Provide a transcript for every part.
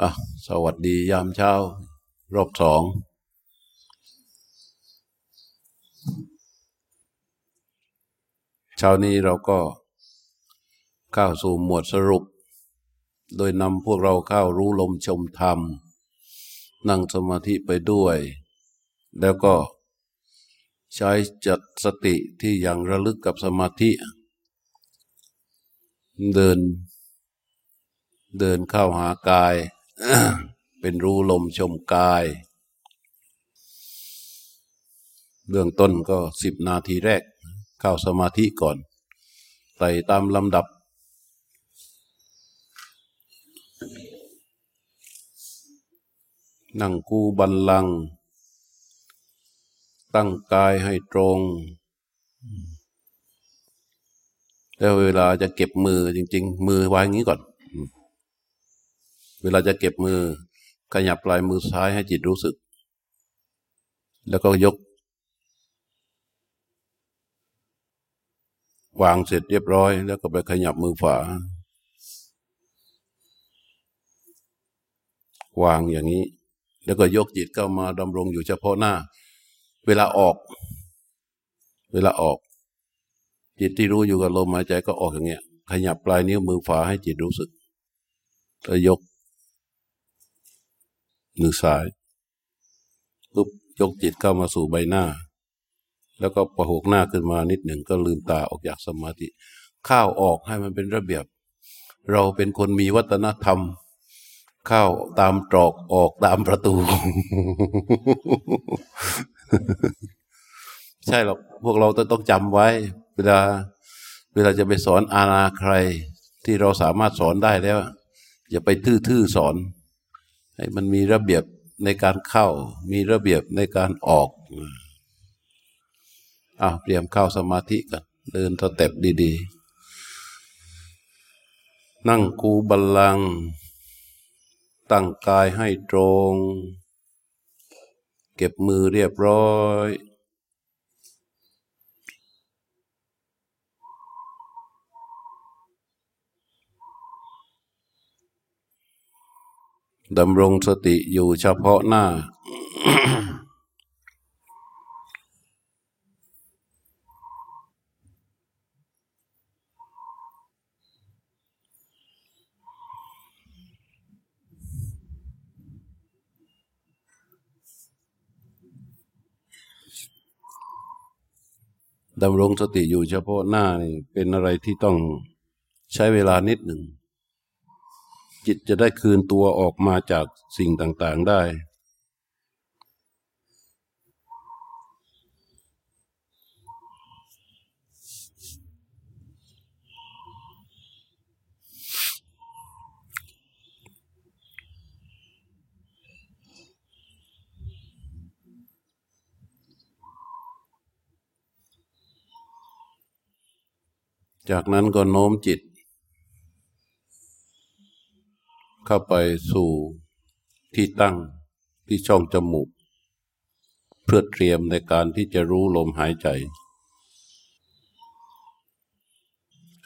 อะสวัสดียามเช้า รอบสอง เช้านี้เราก็เข้าสู่หมวดสรุป โดยนำพวกเราเข้ารู้ลมชมธรรม นั่งสมาธิไปด้วย แล้วก็ใช้จัดสติที่ยังระลึกกับสมาธิ เดิน เดินเข้าหากาย เป็นรู้ลมชมกาย เบื้องต้นก็สิบนาทีแรก เข้าสมาธิก่อนไต่ตามลำดับ นั่งกูบันลัง ตั้งกายให้ตรง แล้วเวลาจะเก็บมือจริง ๆ มือไว้อย่างนี้ก่อน เวลาจะเก็บมือ ขยับปลายมือซ้ายให้จิตรู้สึก แล้วก็ยก วางเสร็จเรียบร้อย แล้วก็ไปขยับมือขวาวางอย่างนี้ แล้วก็ยกจิตเข้ามาดำรงอยู่เฉพาะหน้า เวลาออก เวลาออก จิตที่รู้อยู่กับลมหายใจก็ออกอย่างเงี้ยขยับปลายนิ้วมือขวาให้จิตรู้สึกแล้วยก มือซ้ายปุ๊บยกจิตเข้ามาสู่ใบหน้า แล้วก็ประหกหน้าขึ้นมานิดหนึ่งก็ลืมตาออกจากสมาธิข้าวออกให้มันเป็นระเบียบ เราเป็นคนมีวัฒนธรรม ข้าวตามตรอกออกตามประตู ใช่หรอกพวกเราต้องจำไว้ เวลา เวลาจะไปสอนอาณาใคร ที่เราสามารถสอนได้แล้ว อย่าไปทื่อๆสอน ให้มันมีระเบียบในการเข้า มีระเบียบในการออกอะเตรียมเข้าสมาธิกัน เดินสเต็ปดีๆ นั่งคูบัลลัง ตั้งกายให้ตรง เก็บมือเรียบร้อย ดำรงสติอยู่เฉพาะหน้า ดำรงสติอยู่เฉพาะหน้านี่เป็นอะไรที่ต้องใช้เวลานิดหนึ่ง จิตจะได้คืนตัวออกมาจากสิ่งต่างๆได้ จากนั้นก็โน้มจิต เข้าไปสู่ที่ตั้งที่ช่องจมูก เพื่อเตรียมในการที่จะรู้ลมหายใจ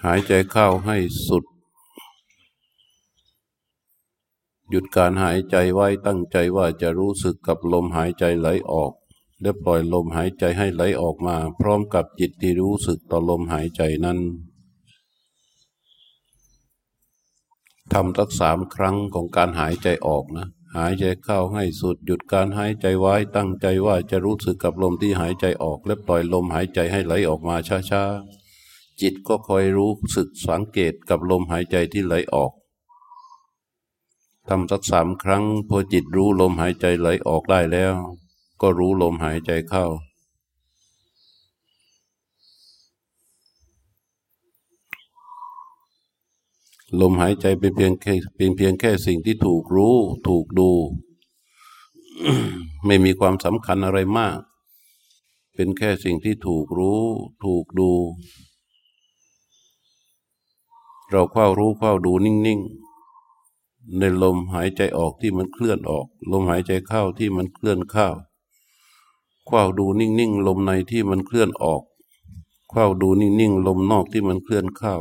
หายใจเข้าให้สุด หยุดการหายใจไว้ตั้งใจว่าจะรู้สึกกับลมหายใจไหลออกและปล่อยลมหายใจให้ไหลออกมา พร้อมกับจิตที่รู้สึกต่อลมหายใจนั้น ทำสักสามครั้งของการหายใจออกนะ หายใจเข้าให้สุดหยุดการหายใจไว้ตั้งใจว่าจะรู้สึกกับลมที่หายใจออก และปล่อยลมหายใจให้ไหลออกมาช้าๆจิตก็คอยรู้สึกสังเกตกับลมหายใจที่ไหลออกทำสักสามครั้งพอจิตรู้ลมหายใจไหลออกได้แล้ว ก็รู้ลมหายใจเข้า ลมหายใจเป็นเพียงแค่เป็นเพียงแค่สิ่งที่ถูกรู้ ถูกดู ไม่มีความสำคัญอะไรมาก เป็นแค่สิ่งที่ถูกรู้ ถูกดู เราเข้ารู้เข้าดูนิ่งๆ ในลมหายใจออกที่มันเคลื่อนออก ลมหายใจเข้าที่มันเคลื่อนเข้าเข้าดูนิ่งๆ ลมในที่มันเคลื่อนออกเข้าดูนิ่งๆ ลมนอกที่มันเคลื่อนเข้า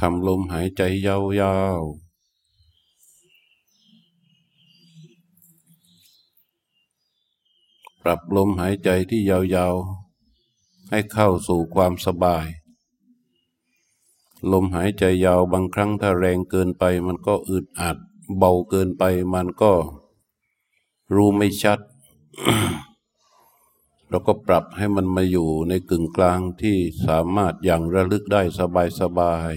ทำลมหายใจยาวๆปรับลมหายใจที่ยาวๆ ให้เข้าสู่ความสบาย ลมหายใจยาวบางครั้งถ้าแรงเกินไปมันก็อึดอัด เบาเกินไปมันก็รู้ไม่ชัด เราก็ปรับให้มันมาอยู่ในกึ่งกลางที่สามารถอย่างระลึกได้สบายสบาย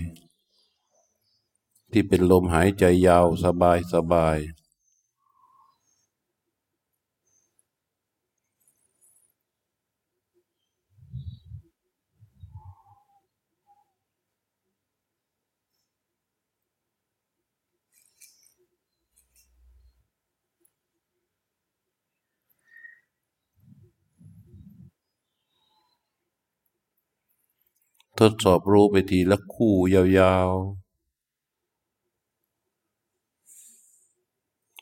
ที่เป็นลมหายใจยาวสบายสบายทดสอบรู้ไปทีละคู่ยาวๆ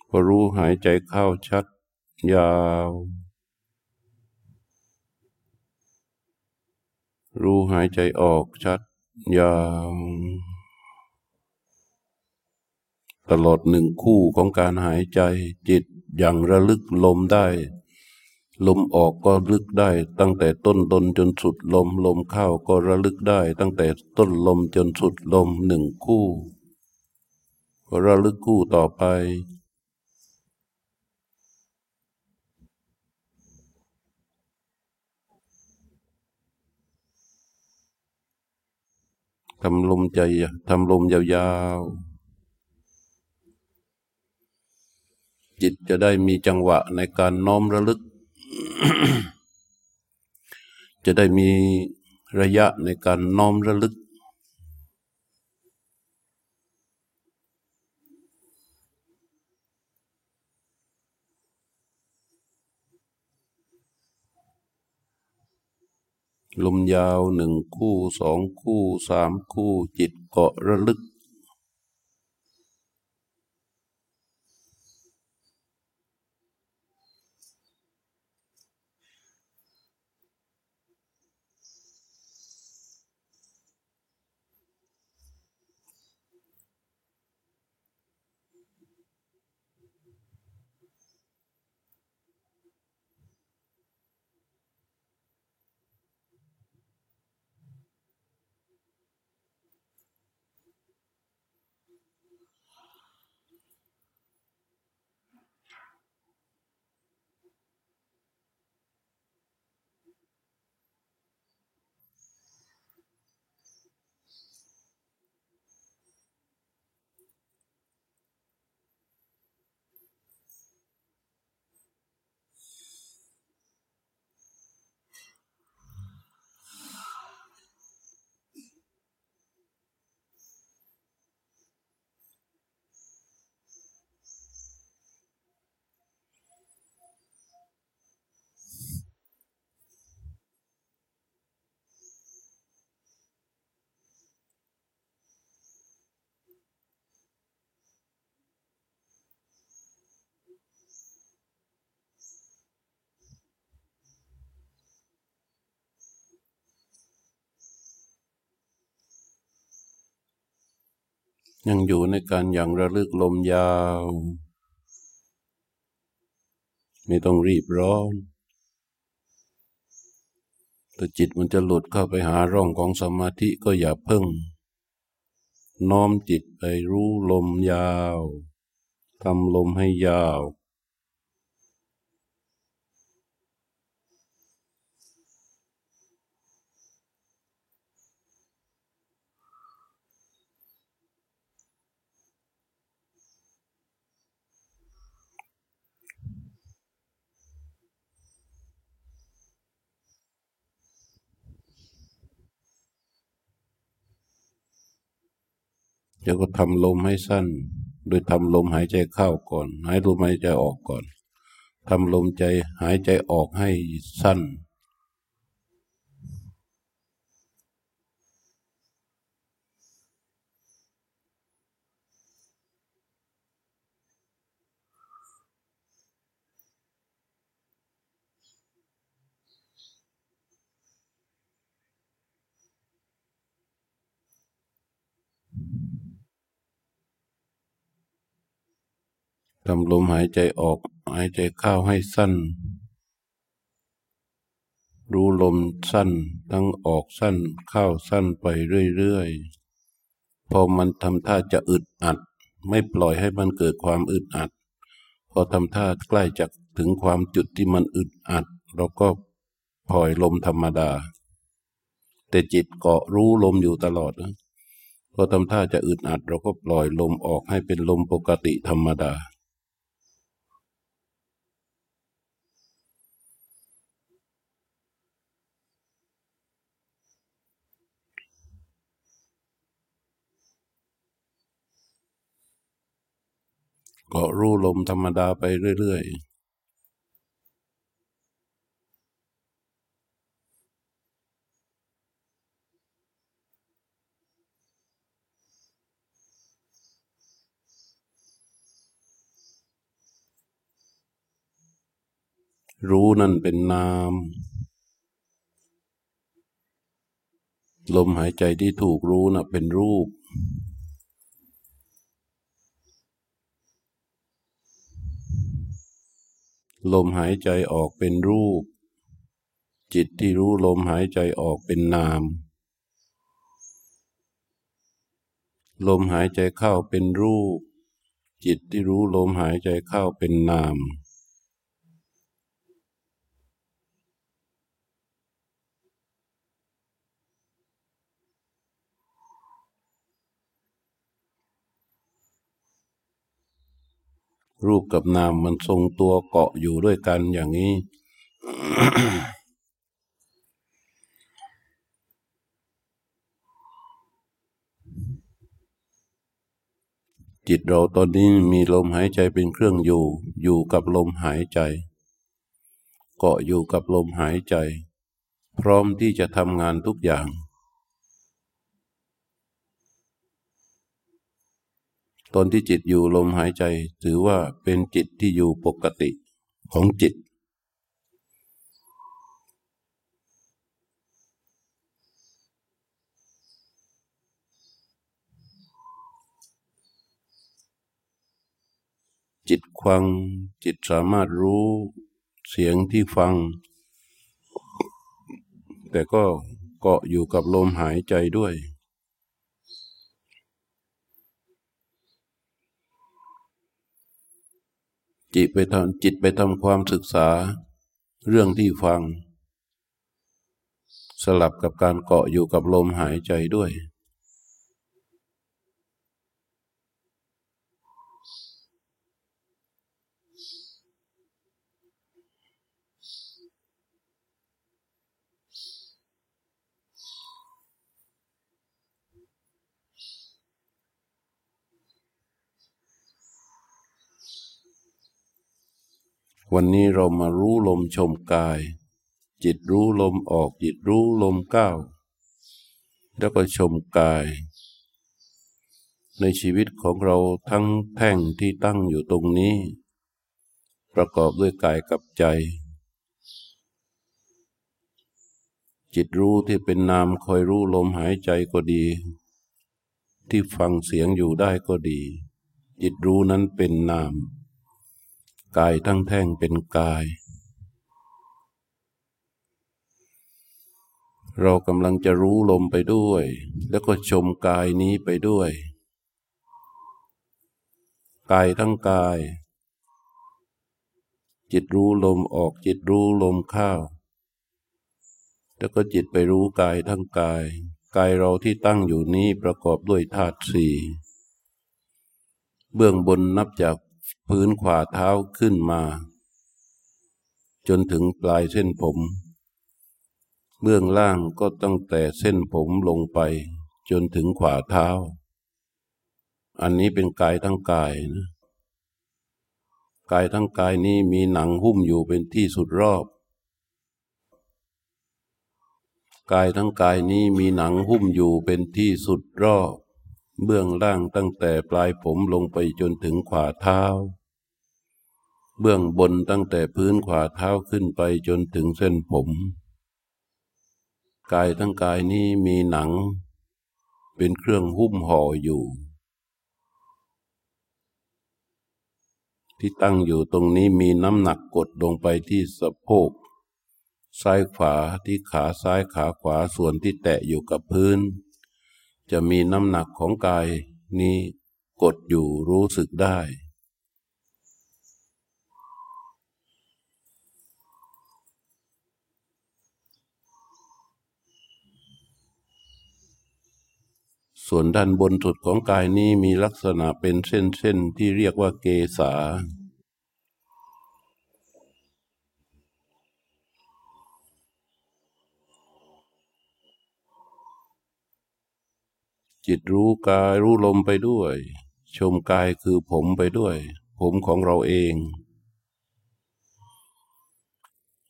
พอรู้หายใจเข้าชัด ยาว รู้หายใจออกชัด ยาว ตลอดหนึ่งคู่ของการหายใจจิตอย่างระลึกลมได้ ลมออกก็ลึกได้ ตั้งแต่ต้นตนจนสุดลม ลมเข้าก็ระลึกได้ ตั้งแต่ต้นลมจนสุดลมหนึ่งคู่ ระลึกคู่ต่อไป ทำลมใจทำลมยาวๆ จิตจะได้มีจังหวะในการน้อมระลึก จะได้มีระยะในการน้อมระลึก ลมยาวหนึ่งคู่สองคู่สามคู่จิตเกาะระลึก ยังอยู่ในการอย่างระลึกลมยาว ไม่ต้องรีบร้อนถ้าจิตมันจะหลุดเข้าไปหาร่องของสมาธิก็อย่าเพิ่ง น้อมจิตไปรู้ลมยาวทำลมให้ยาว เดี๋ยวก็ทำลมให้สั้น โดยทำลมหายใจเข้าก่อน หายลมหายใจออกก่อนทำลมใจหายใจออกให้สั้น ทำลมหายใจออก หายใจเข้าให้สั้น รู้ลมสั้น ทั้งออกสั้นเข้าสั้นไปเรื่อยๆ พอมันทำท่าจะอึดอัด ไม่ปล่อยให้มันเกิดความอึดอัด พอทำท่าใกล้จะถึงความจุดที่มันอึดอัด เราก็ปล่อยลมธรรมดา แต่จิตเกาะรู้ลมอยู่ตลอดนะพอทำท่าจะอึดอัด เราก็ปล่อยลมออกให้เป็นลมปกติธรรมดา เก็รู้ลมธรรมดาไปเรื่อยๆรู้นั่นเป็นนาม ลมหายใจที่ถูกรู้นะ่ะเป็นรูป ลมหายใจออกเป็นรูป จิตที่รู้ลมหายใจออกเป็นนาม ลมหายใจเข้าเป็นรูป จิตที่รู้ลมหายใจเข้าเป็นนาม รูปกับนามมันทรงตัวเกาะอยู่ด้วยกันอย่างนี้ จิตเราตอนนี้มีลมหายใจเป็นเครื่องอยู่ อยู่กับลมหายใจ เกาะอยู่กับลมหายใจ พร้อมที่จะทำงานทุกอย่าง ตอนที่จิตอยู่ลมหายใจ ถือว่าเป็นจิตที่อยู่ปกติของจิต จิตฟังจิตสามารถรู้เสียงที่ฟัง แต่ก็เกาะอยู่กับลมหายใจด้วย จิตไปทำจิตไปทำความศึกษา เรื่องที่ฟัง สลับกับการเกาะอยู่กับลมหายใจด้วย วันนี้เรามารู้ลมชมกาย จิตรู้ลมออกจิตรู้ลมก้าวแล้วก็ชมกาย ในชีวิตของเราทั้งแท่งที่ตั้งอยู่ตรงนี้ ประกอบด้วยกายกับใจ จิตรู้ที่เป็นนามคอยรู้ลมหายใจก็ดี ที่ฟังเสียงอยู่ได้ก็ดี จิตรู้นั้นเป็นนาม กายทั้งแท่งเป็นกาย เรากำลังจะรู้ลมไปด้วย แล้วก็ชมกายนี้ไปด้วย กายทั้งกาย จิตรู้ลมออกจิตรู้ลมเข้าแล้วก็จิตไปรู้กายทั้งกาย กายเราที่ตั้งอยู่นี้ประกอบด้วยธาตุสี่เบื้องบนนับจาก พื้นขวาเท้าขึ้นมา จนถึงปลายเส้นผม เบื้องล่างก็ตั้งแต่เส้นผมลงไปจนถึงขวาเท้า อันนี้เป็นกายทั้งกายนะกายทั้งกายนี้มีหนังหุ้มอยู่เป็นที่สุดรอบ กายทั้งกายนี้มีหนังหุ้มอยู่เป็นที่สุดรอบ เบื้องล่างตั้งแต่ปลายผมลงไปจนถึงขวาเท้า เบื้องบนตั้งแต่พื้นขวาเท้าขึ้นไปจนถึงเส้นผม กายทั้งกายนี้มีหนัง เป็นเครื่องหุ้มห่ออยู่ ที่ตั้งอยู่ตรงนี้มีน้ำหนักกดลงไปที่สะโพก ซ้ายขวาที่ขาซ้ายขาขวาส่วนที่แตะอยู่กับพื้น จะมีน้ำหนักของกายนี้กดอยู่รู้สึกได้ ส่วนด้านบนสุดของกายนี้มีลักษณะเป็นเส้นๆที่เรียกว่าเกษาจิตรู้กายรู้ลมไปด้วย ชมกายคือผมไปด้วย ผมของเราเอง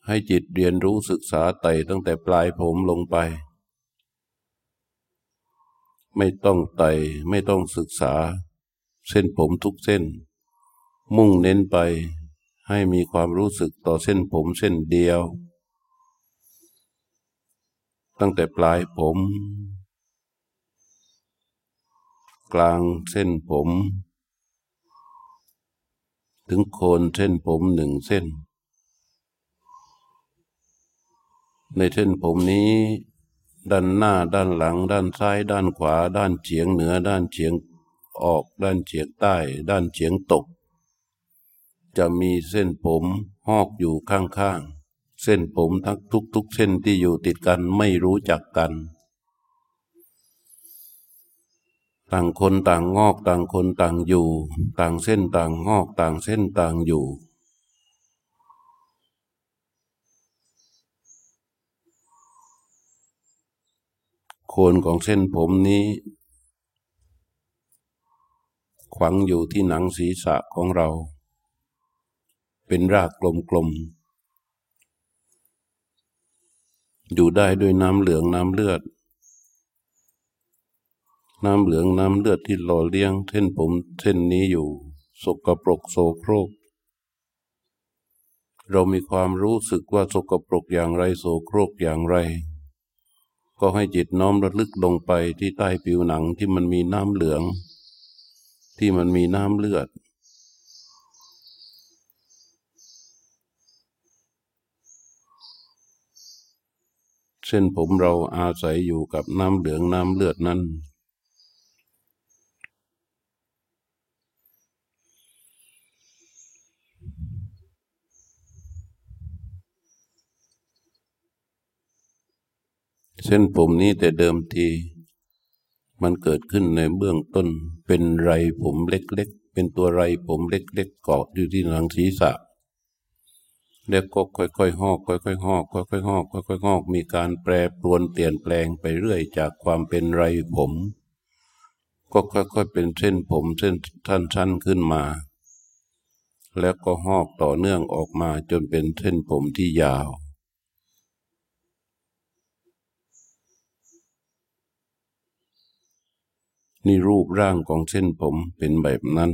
ให้จิตเรียนรู้ศึกษาไต่ตั้งแต่ปลายผมลงไป ไม่ต้องไต่ไม่ต้องศึกษา เส้นผมทุกเส้น มุ่งเน้นไปให้มีความรู้สึกต่อเส้นผมเส้นเดียว ตั้งแต่ปลายผม กลางเส้นผม ถึงโคนเส้นผมหนึ่งเส้น ในเส้นผมนี้ ด้านหน้าด้านหลัง ด้านซ้าย ด้านขวา ด้านเฉียงเหนือ ด้านเฉียงออก ด้านเฉียงใต้ ด้านเฉียงตก จะมีเส้นผมหอกอยู่ข้างๆ เส้นผมทั้งทุก ๆ เส้นที่อยู่ติดกันไม่รู้จักกัน ต่างคนต่างงอกต่างคนต่างอยู่ ต่างเส้นต่างงอกต่างเส้นต่างอยู่ คนของเส้นผมนี้ ขวังอยู่ที่หนังศีรษะของเรา เป็นรากกลมๆ อยู่ได้ด้วยน้ำเหลืองน้ำเลือด น้ำเหลืองน้ำเลือดที่หล่อเลี้ยงเส้นผมเส้นนี้อยู่ สกปรกโสโครกเรามีความรู้สึกว่าสกปรกอย่างไรโสโครกอย่างไร ก็ให้จิตน้อมระลึกลงไปที่ใต้ผิวหนังที่มันมีน้ำเหลือง ที่มันมีน้ำเลือด เส้นผมเราอาศัยอยู่กับน้ำเหลืองน้ำเลือดนั้น เส้นผมนี้แต่เดิมที มันเกิดขึ้นในเบื้องต้น เป็นไรผมเล็กๆ เป็นตัวไรผมเล็กๆเกาะอยู่ที่หลังศีรษะแล้วก็ค่อยๆหอกค่อยๆหอกค่อยๆหอกค่อยๆหอกมีการแปรปรวนเปลี่ยนแปลงไปเรื่อยจากความเป็นไรผม ก็ค่อยๆเป็นเส้นผมเส้นสั้นๆขึ้นมา แล้วก็หอกต่อเนื่องออกมาจนเป็นเส้นผมที่ยาว นี่รูปร่างของเส้นผมเป็นแบบนั้น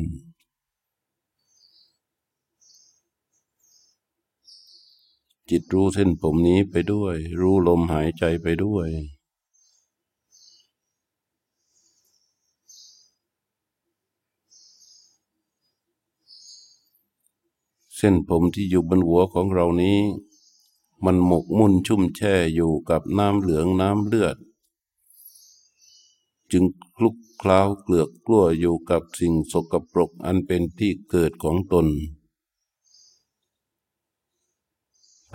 จิตรู้เส้นผมนี้ไปด้วย รู้ลมหายใจไปด้วย เส้นผมที่อยู่บนหัวของเรานี้ มันหมกมุ่นชุ่มแช่อยู่กับน้ำเหลืองน้ำเลือด จึงคลุก คล้าวเกลือกกลั้วอยู่กับสิ่งสกปรกอันเป็นที่เกิดของตน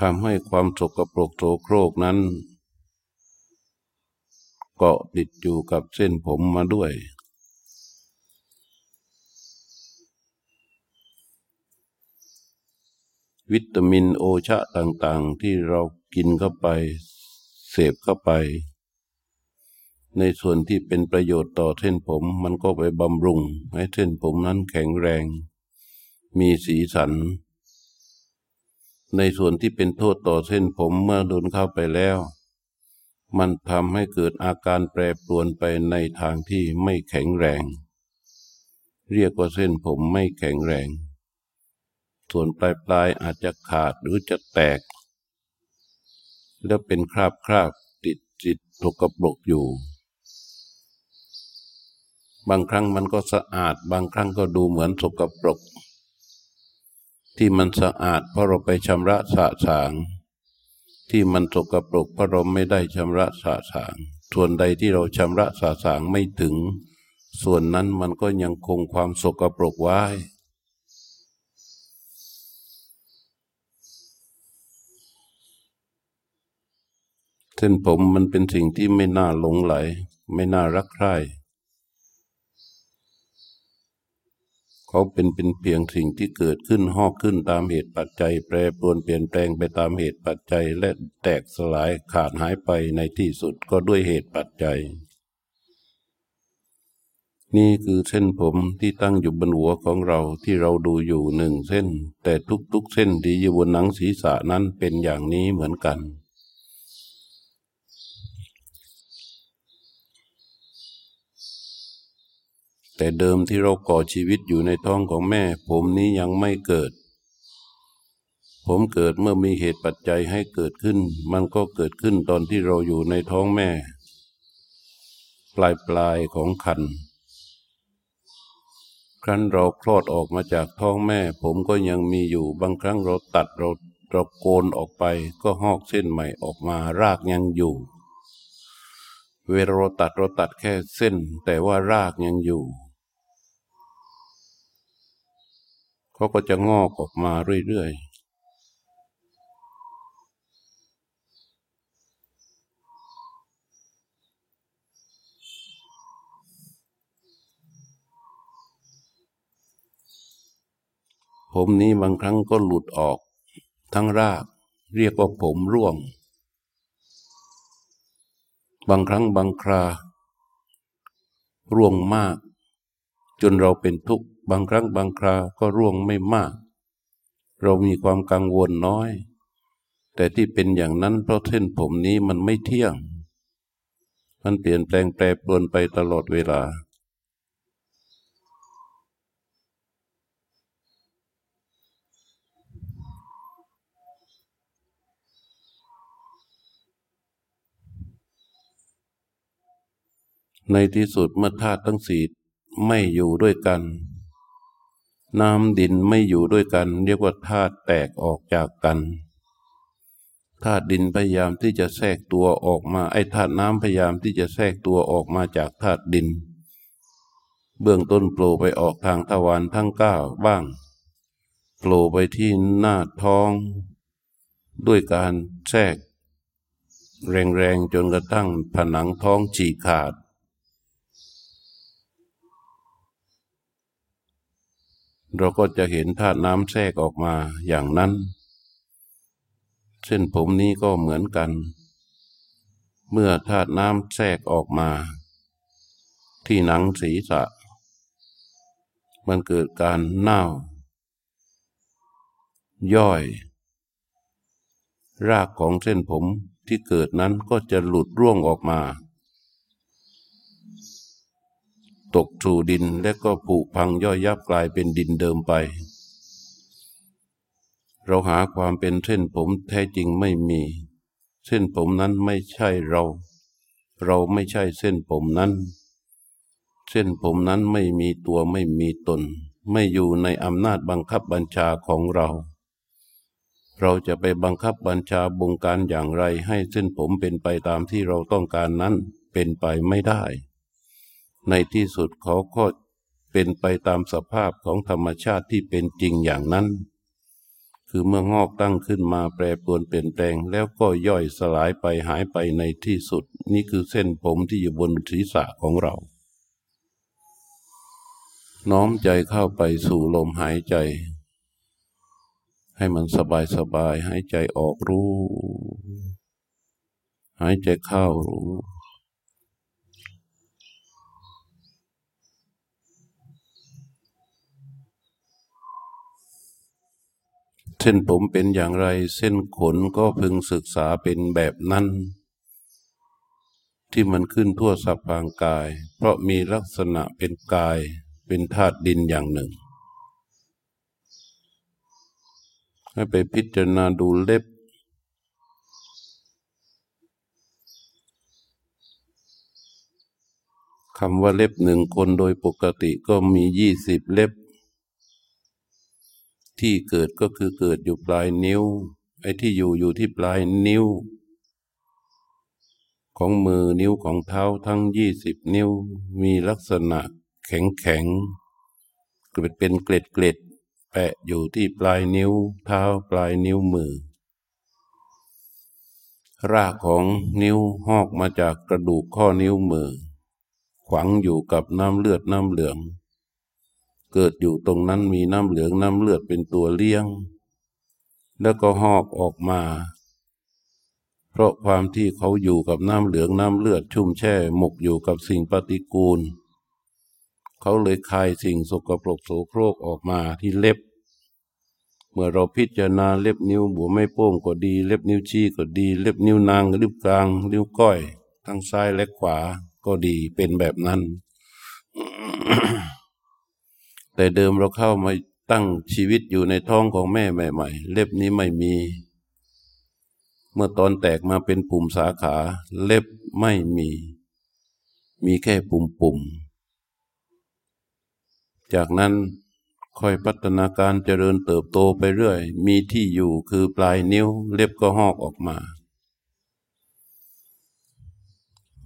ทำให้ความสกปรกโสโครกนั้น เกาะติดอยู่กับเส้นผมมาด้วย วิตามินโอชะต่างๆที่เรากินเข้าไป เสพเข้าไป ในส่วนที่เป็นประโยชน์ต่อเส้นผมมันก็ไปบำรุง ให้เส้นผมนั้นแข็งแรง มีสีสัน ในส่วนที่เป็นโทษต่อเส้นผมเมื่อโดนเข้าไปแล้ว มันทำให้เกิดอาการแปรปรวนไปในทางที่ไม่แข็งแรง เรียกว่าเส้นผมไม่แข็งแรง ส่วนปลายปลายอาจจะขาดหรือจะแตก แล้วเป็นคราบคราบติดจิตตกกระปรกอยู่ บางครั้งมันก็สะอาด บางครั้งก็ดูเหมือนสกปรก ที่มันสะอาดเพราะเราไปชำระสะสาง ที่มันสกปรกเพราะเราไม่ได้ชำระสะสาง ส่วนใดที่เราชำระสะสางไม่ถึง ส่วนนั้นมันก็ยังคงความสกปรกไว้เส้นผมมันเป็นสิ่งที่ไม่น่าหลงไหล ไม่น่ารักใคร่ เขาเป็นเป็นเพียงสิ่งที่เกิดขึ้นหอกขึ้นตามเหตุปัจจัย แปรปรวนเปลี่ยนแปลงไปตามเหตุปัจจัย และแตกสลายขาดหายไปในที่สุดก็ด้วยเหตุปัจจัย นี่คือเส้นผมที่ตั้งอยู่บนหัวของเราที่เราดูอยู่หนึ่งเส้น แต่ทุกๆเส้นที่อยู่บนหนังศีรษะนั้นเป็นอย่างนี้เหมือนกัน แต่เดิมที่เราก่อชีวิตอยู่ในท้องของแม่ ผมนี้ยังไม่เกิด ผมเกิดเมื่อมีเหตุปัจจัยให้เกิดขึ้น มันก็เกิดขึ้นตอนที่เราอยู่ในท้องแม่ ปลายปลายของคันครั้นเราคลอดออกมาจากท้องแม่ ผมก็ยังมีอยู่บางครั้งเราตัดเราเราโกนออกไปก็หอกเส้นใหม่ออกมารากยังอยู่ เวลาเราตัดเราตัดแค่เส้น แต่ว่ารากยังอยู่ เขาก็จะงอกออกมาเรื่อยๆ ผมนี้บางครั้งก็หลุดออกทั้งราก เรียกว่าผมร่วง บางครั้งบางครา ร่วงมาก จนเราเป็นทุกข์ บางครั้งบางคราก็ร่วงไม่มาก เรามีความกังวลน้อย แต่ที่เป็นอย่างนั้นเพราะเส้นผมนี้มันไม่เที่ยง มันเปลี่ยนแปลงแปรปรวนไปตลอดเวลา ในที่สุดเมื่อธาตุทั้งสี่ไม่อยู่ด้วยกัน น้ำดินไม่อยู่ด้วยกัน เรียกว่าธาตุแตกออกจากกันธาตุดินพยายามที่จะแทรกตัวออกมาไอ้ธาตุน้ำพยายามที่จะแทรกตัวออกมาจากธาตุดิน เบื้องต้นโผล่ไปออกทางทวารทั้งเก้าบ้างโผล่ไปที่หน้าท้อง ด้วยการแทรก แรงๆจนกระทั่งผนังท้องฉีกขาด เราก็จะเห็นธาตุน้ำแทรกออกมาอย่างนั้น เส้นผมนี้ก็เหมือนกัน เมื่อธาตุน้ำแทรกออกมา ที่หนังศีรษะ มันเกิดการเน่า ย่อย รากของเส้นผมที่เกิดนั้นก็จะหลุดร่วงออกมา ตกสู่ดินและก็ผุพังย่อยยับกลายเป็นดินเดิมไป เราหาความเป็นเส้นผมแท้จริงไม่มี เส้นผมนั้นไม่ใช่เรา เราไม่ใช่เส้นผมนั้น เส้นผมนั้นไม่มีตัวไม่มีตน ไม่อยู่ในอำนาจบังคับบัญชาของเรา เราจะไปบังคับบัญชาบงการอย่างไรให้เส้นผมเป็นไปตามที่เราต้องการนั้นเป็นไปไม่ได้ ในที่สุดเขาก็เป็นไปตามสภาพของธรรมชาติที่เป็นจริงอย่างนั้น คือเมื่องอกตั้งขึ้นมาแปรปรวนเปลี่ยนแปลง แล้วก็ย่อยสลายไปหายไปในที่สุด นี่คือเส้นผมที่อยู่บนศีรษะของเรา น้อมใจเข้าไปสู่ลมหายใจ ให้มันสบายสบายหายใจออกรู้ หายใจเข้ารู้ เส้นผมเป็นอย่างไร เส้นขนก็พึงศึกษาเป็นแบบนั้น ที่มันขึ้นทั่วสัพพางกาย เพราะมีลักษณะเป็นกายเป็นธาตุดินอย่างหนึ่ง ให้ไปพิจารณาดูเล็บ คำว่าเล็บหนึ่งคนโดยปกติก็มียี่สิบเล็บ ที่เกิดก็คือเกิดอยู่ปลายนิ้ว ไอ้ที่อยู่อยู่ที่ปลายนิ้ว ของมือนิ้วของเท้าทั้งยี่สิบนิ้ว มีลักษณะแข็งแข็งเกิดเป็นเกล็ดเกล็ดแปะอยู่ที่ปลายนิ้วเท้าปลายนิ้วมือ รากของนิ้วหอกมาจากกระดูกข้อนิ้วมือ ขวังอยู่กับน้ำเลือดน้ำเหลือง เกิดอยู่ตรงนั้นมีน้ำเหลืองน้ำเลือดเป็นตัวเลี้ยง แล้วก็หอกออกมา เพราะความที่เขาอยู่กับน้ำเหลืองน้ำเลือดชุ่มแช่หมกอยู่กับสิ่งปฏิกูล เขาเลยคายสิ่งสกปรกโสโครกออกมาที่เล็บ เมื่อเราพิจารณาเล็บนิ้วบัวไม่โป้งก็ดี เล็บนิ้วชี้ก็ดี เล็บนิ้วนางริบกลางนิ้วก้อย ทั้งซ้ายและขวาก็ดีเป็นแบบนั้น แต่เดิมเราเข้ามาตั้งชีวิตอยู่ในท้องของแม่ใหม่ ๆ เล็บนี้ไม่มี เมื่อตอนแตกมาเป็นปุ่มสาขา เล็บไม่มี มีแค่ปุ่มๆจากนั้นค่อยพัฒนาการเจริญเติบโตไปเรื่อย มีที่อยู่คือปลายนิ้ว เล็บก็หอกออกมา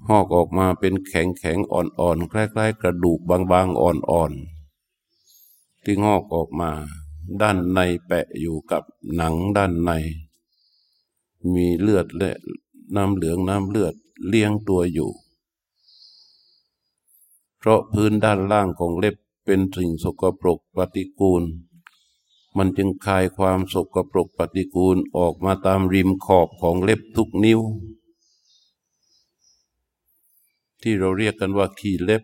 หอกออกมาเป็นแข็งแข็งอ่อนๆคล้ายๆ กระดูกบางๆอ่อนๆ ที่งอกออกมา ด้านในแปะอยู่กับหนังด้านใน มีเลือดและน้ำเหลืองน้ำเลือดเลี้ยงตัวอยู่ เพราะพื้นด้านล่างของเล็บเป็นสิ่งสกปรกปฏิกูล มันจึงคายความสกปรกปฏิกูลออกมาตามริมขอบของเล็บทุกนิ้ว ที่เราเรียกกันว่าขีเล็บ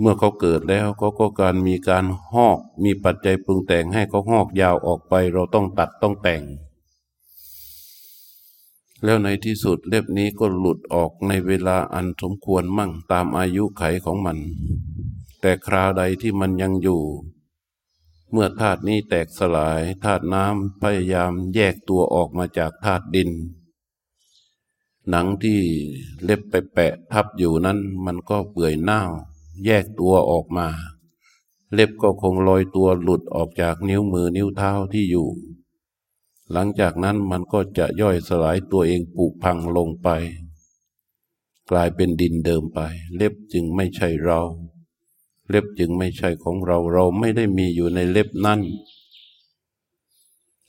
เมื่อเขาเกิดแล้วเขาก็การมีการหอก มีปัจจัยปรุงแต่งให้เขาหอกยาวออกไป เราต้องตัดต้องแต่ง แล้วในที่สุดเล็บนี้ก็หลุดออกในเวลาอันสมควรมั่งตามอายุไขของมัน แต่คราใดที่มันยังอยู่ เมื่อธาตุนี้แตกสลายธาตุน้ำพยายามแยกตัวออกมาจากธาตุดินหนังที่เล็บไปแปะทับอยู่นั้นมันก็เปื่อยเน่า แยกตัวออกมา เล็บก็คงลอยตัวหลุดออกจากนิ้วมือนิ้วเท้าที่อยู่ หลังจากนั้นมันก็จะย่อยสลายตัวเองปุพังลงไป กลายเป็นดินเดิมไป เล็บจึงไม่ใช่เรา เล็บจึงไม่ใช่ของเราเราไม่ได้มีอยู่ในเล็บนั้น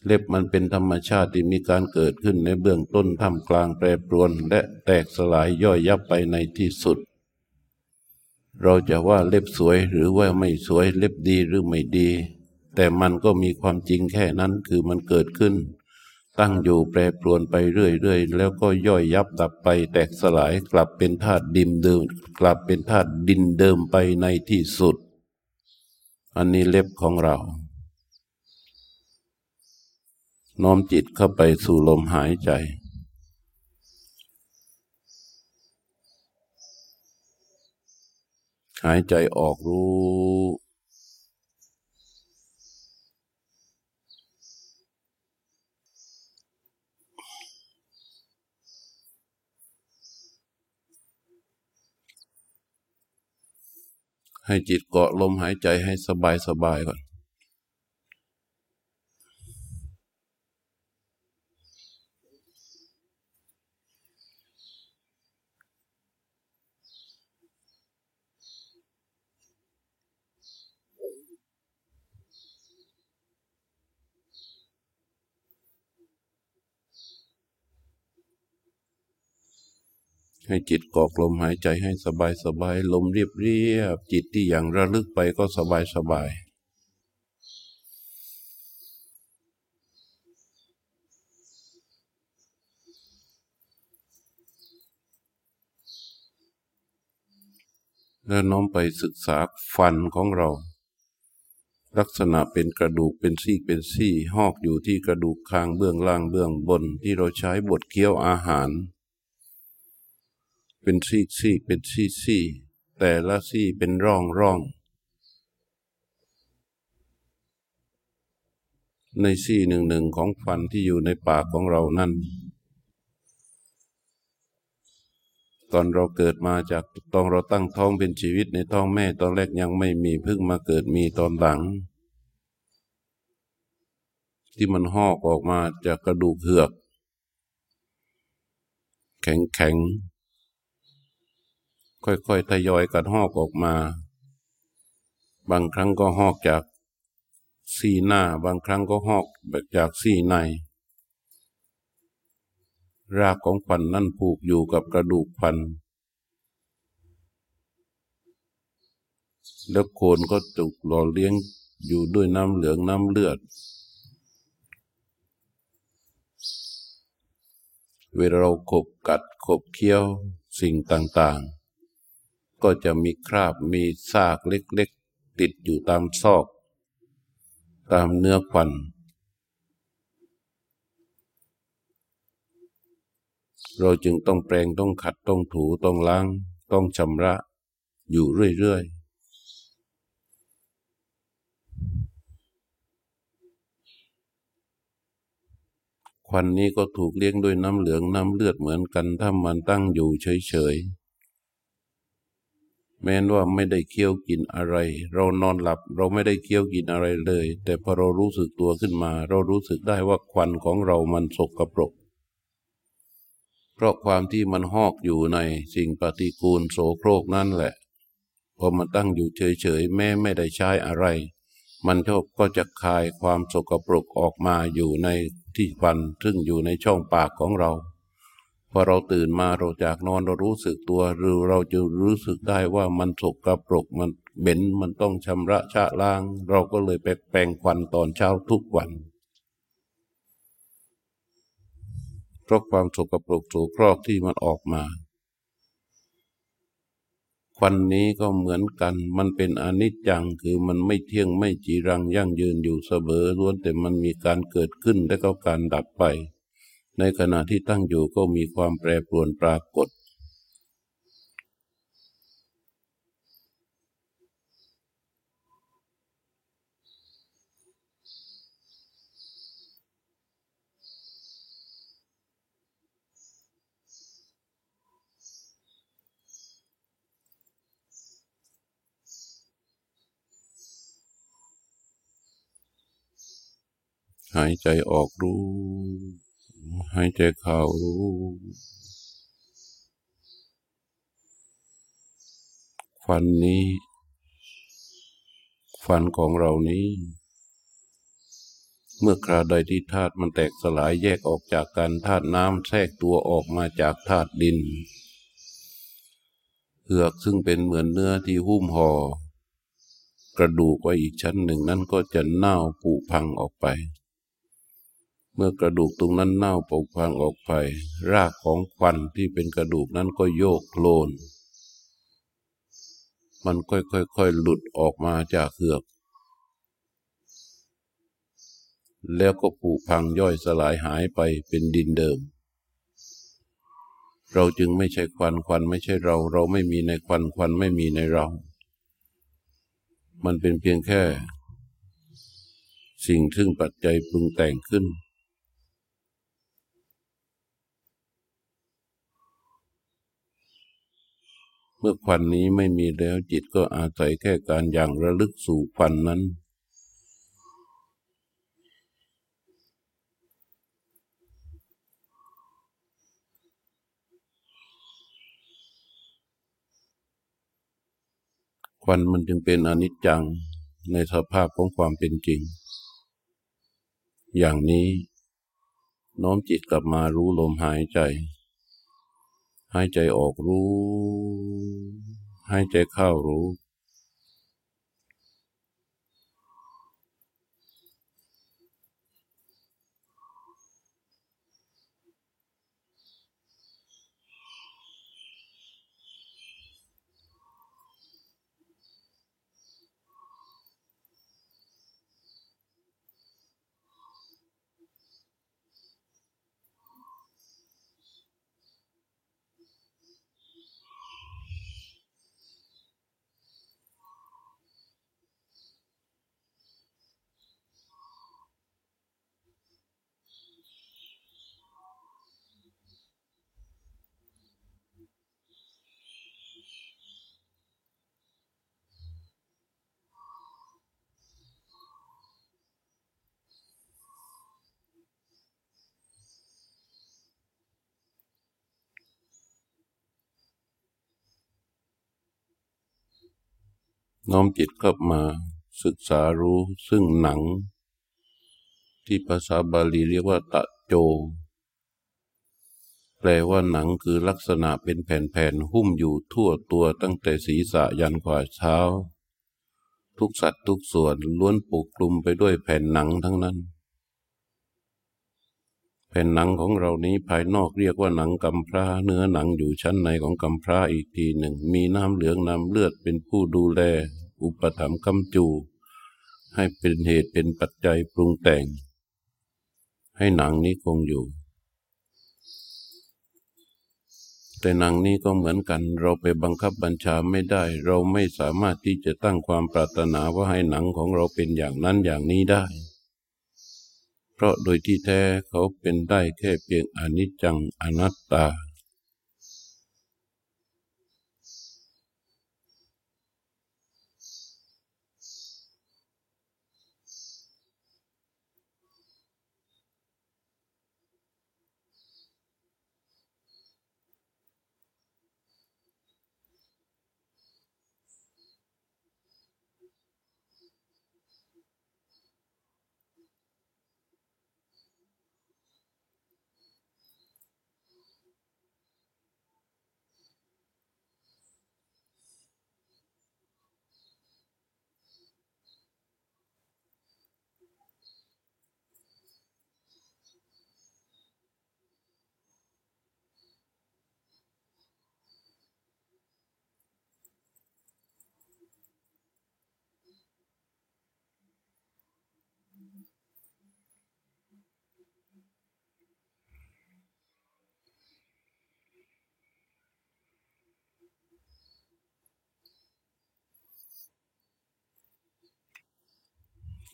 เล็บมันเป็นธรรมชาติที่มีการเกิดขึ้นในเบื้องต้นท่ามกลางแปรปรวน และแตกสลายย่อยยับไปในที่สุด เราจะว่าเล็บสวยหรือว่าไม่สวยเล็บดีหรือไม่ดี แต่มันก็มีความจริงแค่นั้นคือมันเกิดขึ้น ตั้งอยู่แปรปรวนไปเรื่อยๆ แล้วก็ย่อยยับดับไปแตกสลายกลับเป็นธาตุดินเดิม กลับเป็นธาตุดินเดิมไปในที่สุด อันนี้เล็บของเรา น้อมจิตเข้าไปสู่ลมหายใจ หายใจออกรู้ ให้จิตเกาะลมหายใจให้สบายสบายก่อน ให้จิตกอกลมหายใจให้สบายสบายลมเรียบเรียบจิตที่อย่างระลึกไปก็สบายสบายแล้วน้อมไปศึกษาฟันของเรา ลักษณะเป็นกระดูกเป็นซี่เป็นซี่หอกอยู่ที่กระดูกคางเบื้องล่างเบื้องบนที่เราใช้บดเคี้ยวอาหาร เป็นซี่ซี่เป็นซี่ซี่แต่ละซี่เป็นร่องร่องในซี่หนึ่งหนึ่งของฟันที่อยู่ในปากของเรานั้นตอนเราเกิดมาจากตอนเราตั้งท้องเป็นชีวิตในท้องแม่ตอนแรกยังไม่มีเพิ่งมาเกิดมีตอนหลัง ที่มันหอกออกมาจากกระดูกเหือก แข็งแข็ง ค่อยๆทยอยกันหอกออกมา บางครั้งก็หอกจากสี่หน้า บางครั้งก็หอกแบบจากสี่ใน รากของฟันนั่นผูกอยู่กับกระดูกฟันแล้วโคนก็จุกหล่อเลี้ยงอยู่ด้วยน้ำเหลืองน้ำเลือด เวลาเราขบกัดขบเคี้ยวสิ่งต่าง ๆ ก็จะมีคราบมีซากเล็กๆ ติดอยู่ตามซอก ตามเนื้อควัน เราจึงต้องแปรงต้องขัดต้องถูต้องล้าง ต้องชำระอยู่เรื่อยๆควันนี้ก็ถูกเลี้ยงด้วยน้ำเหลืองน้ำเลือดเหมือนกันถ้ามันตั้งอยู่เฉยๆ แม้นว่าไม่ได้เคี้ยวกินอะไร เรานอนหลับเราไม่ได้เคี้ยวกินอะไรเลย แต่พอเรารู้สึกตัวขึ้นมา เรารู้สึกได้ว่าควันของเรามันสกปรก เพราะความที่มันหอกอยู่ในสิ่งปฏิกูลโสโครกนั่นแหละ พอมันตั้งอยู่เฉยๆแม้ไม่ได้ใช้อะไร มันก็จะคายความสกปรกออกมาอยู่ในที่ฟันซึ่งอยู่ในช่องปากของเรา พอเราตื่นมาเราจากนอนเรารู้สึกตัวหรือเราจะรู้สึกได้ว่ามันสกปรกมันเหม็นมันต้องชำระชะล้าง เราก็เลยไปแปรงควันตอนเช้าทุกวัน เพราะความสกปรกโสโครกที่มันออกมาควันนี้ก็เหมือนกัน มันเป็นอนิจจัง คือมันไม่เที่ยงไม่จีรังยั่งยืนอยู่เสมอล้วนแต่มันมีการเกิดขึ้นและก็การดับไป ในขณะที่ตั้งอยู่ก็มีความแปรปรวนปรากฏ หายใจออกรู้ ใหายใจเข้ารู้ฟันนี้ ฟันของเรานี้ เมื่อคราใดที่ธาตุมันแตกสลายแยกออกจากกันธาตุน้ำแทรกตัวออกมาจากธาตุดินเหือกซึ่งเป็นเหมือนเนื้อที่หุ้มหอ่อกระดูกไว้อีกชั้นหนึ่งนั้นก็จะเน่าผุพังออกไป เมื่อกระดูกตรงนั้นเน่าปกพังออกไป รากของควันที่เป็นกระดูกนั้นก็โยกโคลน มันค่อยๆหลุดออกมาจากเหือก แล้วก็ผุพังย่อยสลายหายไปเป็นดินเดิม เราจึงไม่ใช่ควันควันไม่ใช่เรา เราไม่มีในควันควันไม่มีในเรา มันเป็นเพียงแค่สิ่งซึ่งปัจจัยปรุงแต่งขึ้น เมื่อควันนี้ไม่มีแล้วจิตก็อาศัยแค่การอย่างระลึกสู่ควันนั้น ควันมันจึงเป็นอนิจจังในสภาพของความเป็นจริง อย่างนี้น้อมจิตกลับมารู้ลมหายใจ หายใจออกรู้ หายใจเข้ารู้ น้อมจิตกลับมาศึกษารู้ซึ่งหนัง ที่ภาษาบาลีเรียกว่าตะโจ แปลว่าหนังคือลักษณะเป็นแผ่นๆหุ้มอยู่ทั่วตัวตั้งแต่ศีรษะยันขวาเท้า ทุกสัตว์ทุกส่วนล้วนปกคลุมไปด้วยแผ่นหนังทั้งนั้น แผ่นหนังของเรานี้ภายนอกเรียกว่าหนังกำพร้า เนื้อหนังอยู่ชั้นในของกำพร้าอีกทีหนึ่ง มีน้ำเหลืองน้ำเลือดเป็นผู้ดูแล อุปถัมภ์คำจู ให้เป็นเหตุเป็นปัจจัยปรุงแต่ง ให้หนังนี้คงอยู่ แต่หนังนี้ก็เหมือนกัน เราไปบังคับบัญชาไม่ได้ เราไม่สามารถที่จะตั้งความปรารถนาว่าให้หนังของเราเป็นอย่างนั้นอย่างนี้ได้ เพราะโดยที่แท้เขาเป็นได้แค่เพียงอนิจจังอนัตตา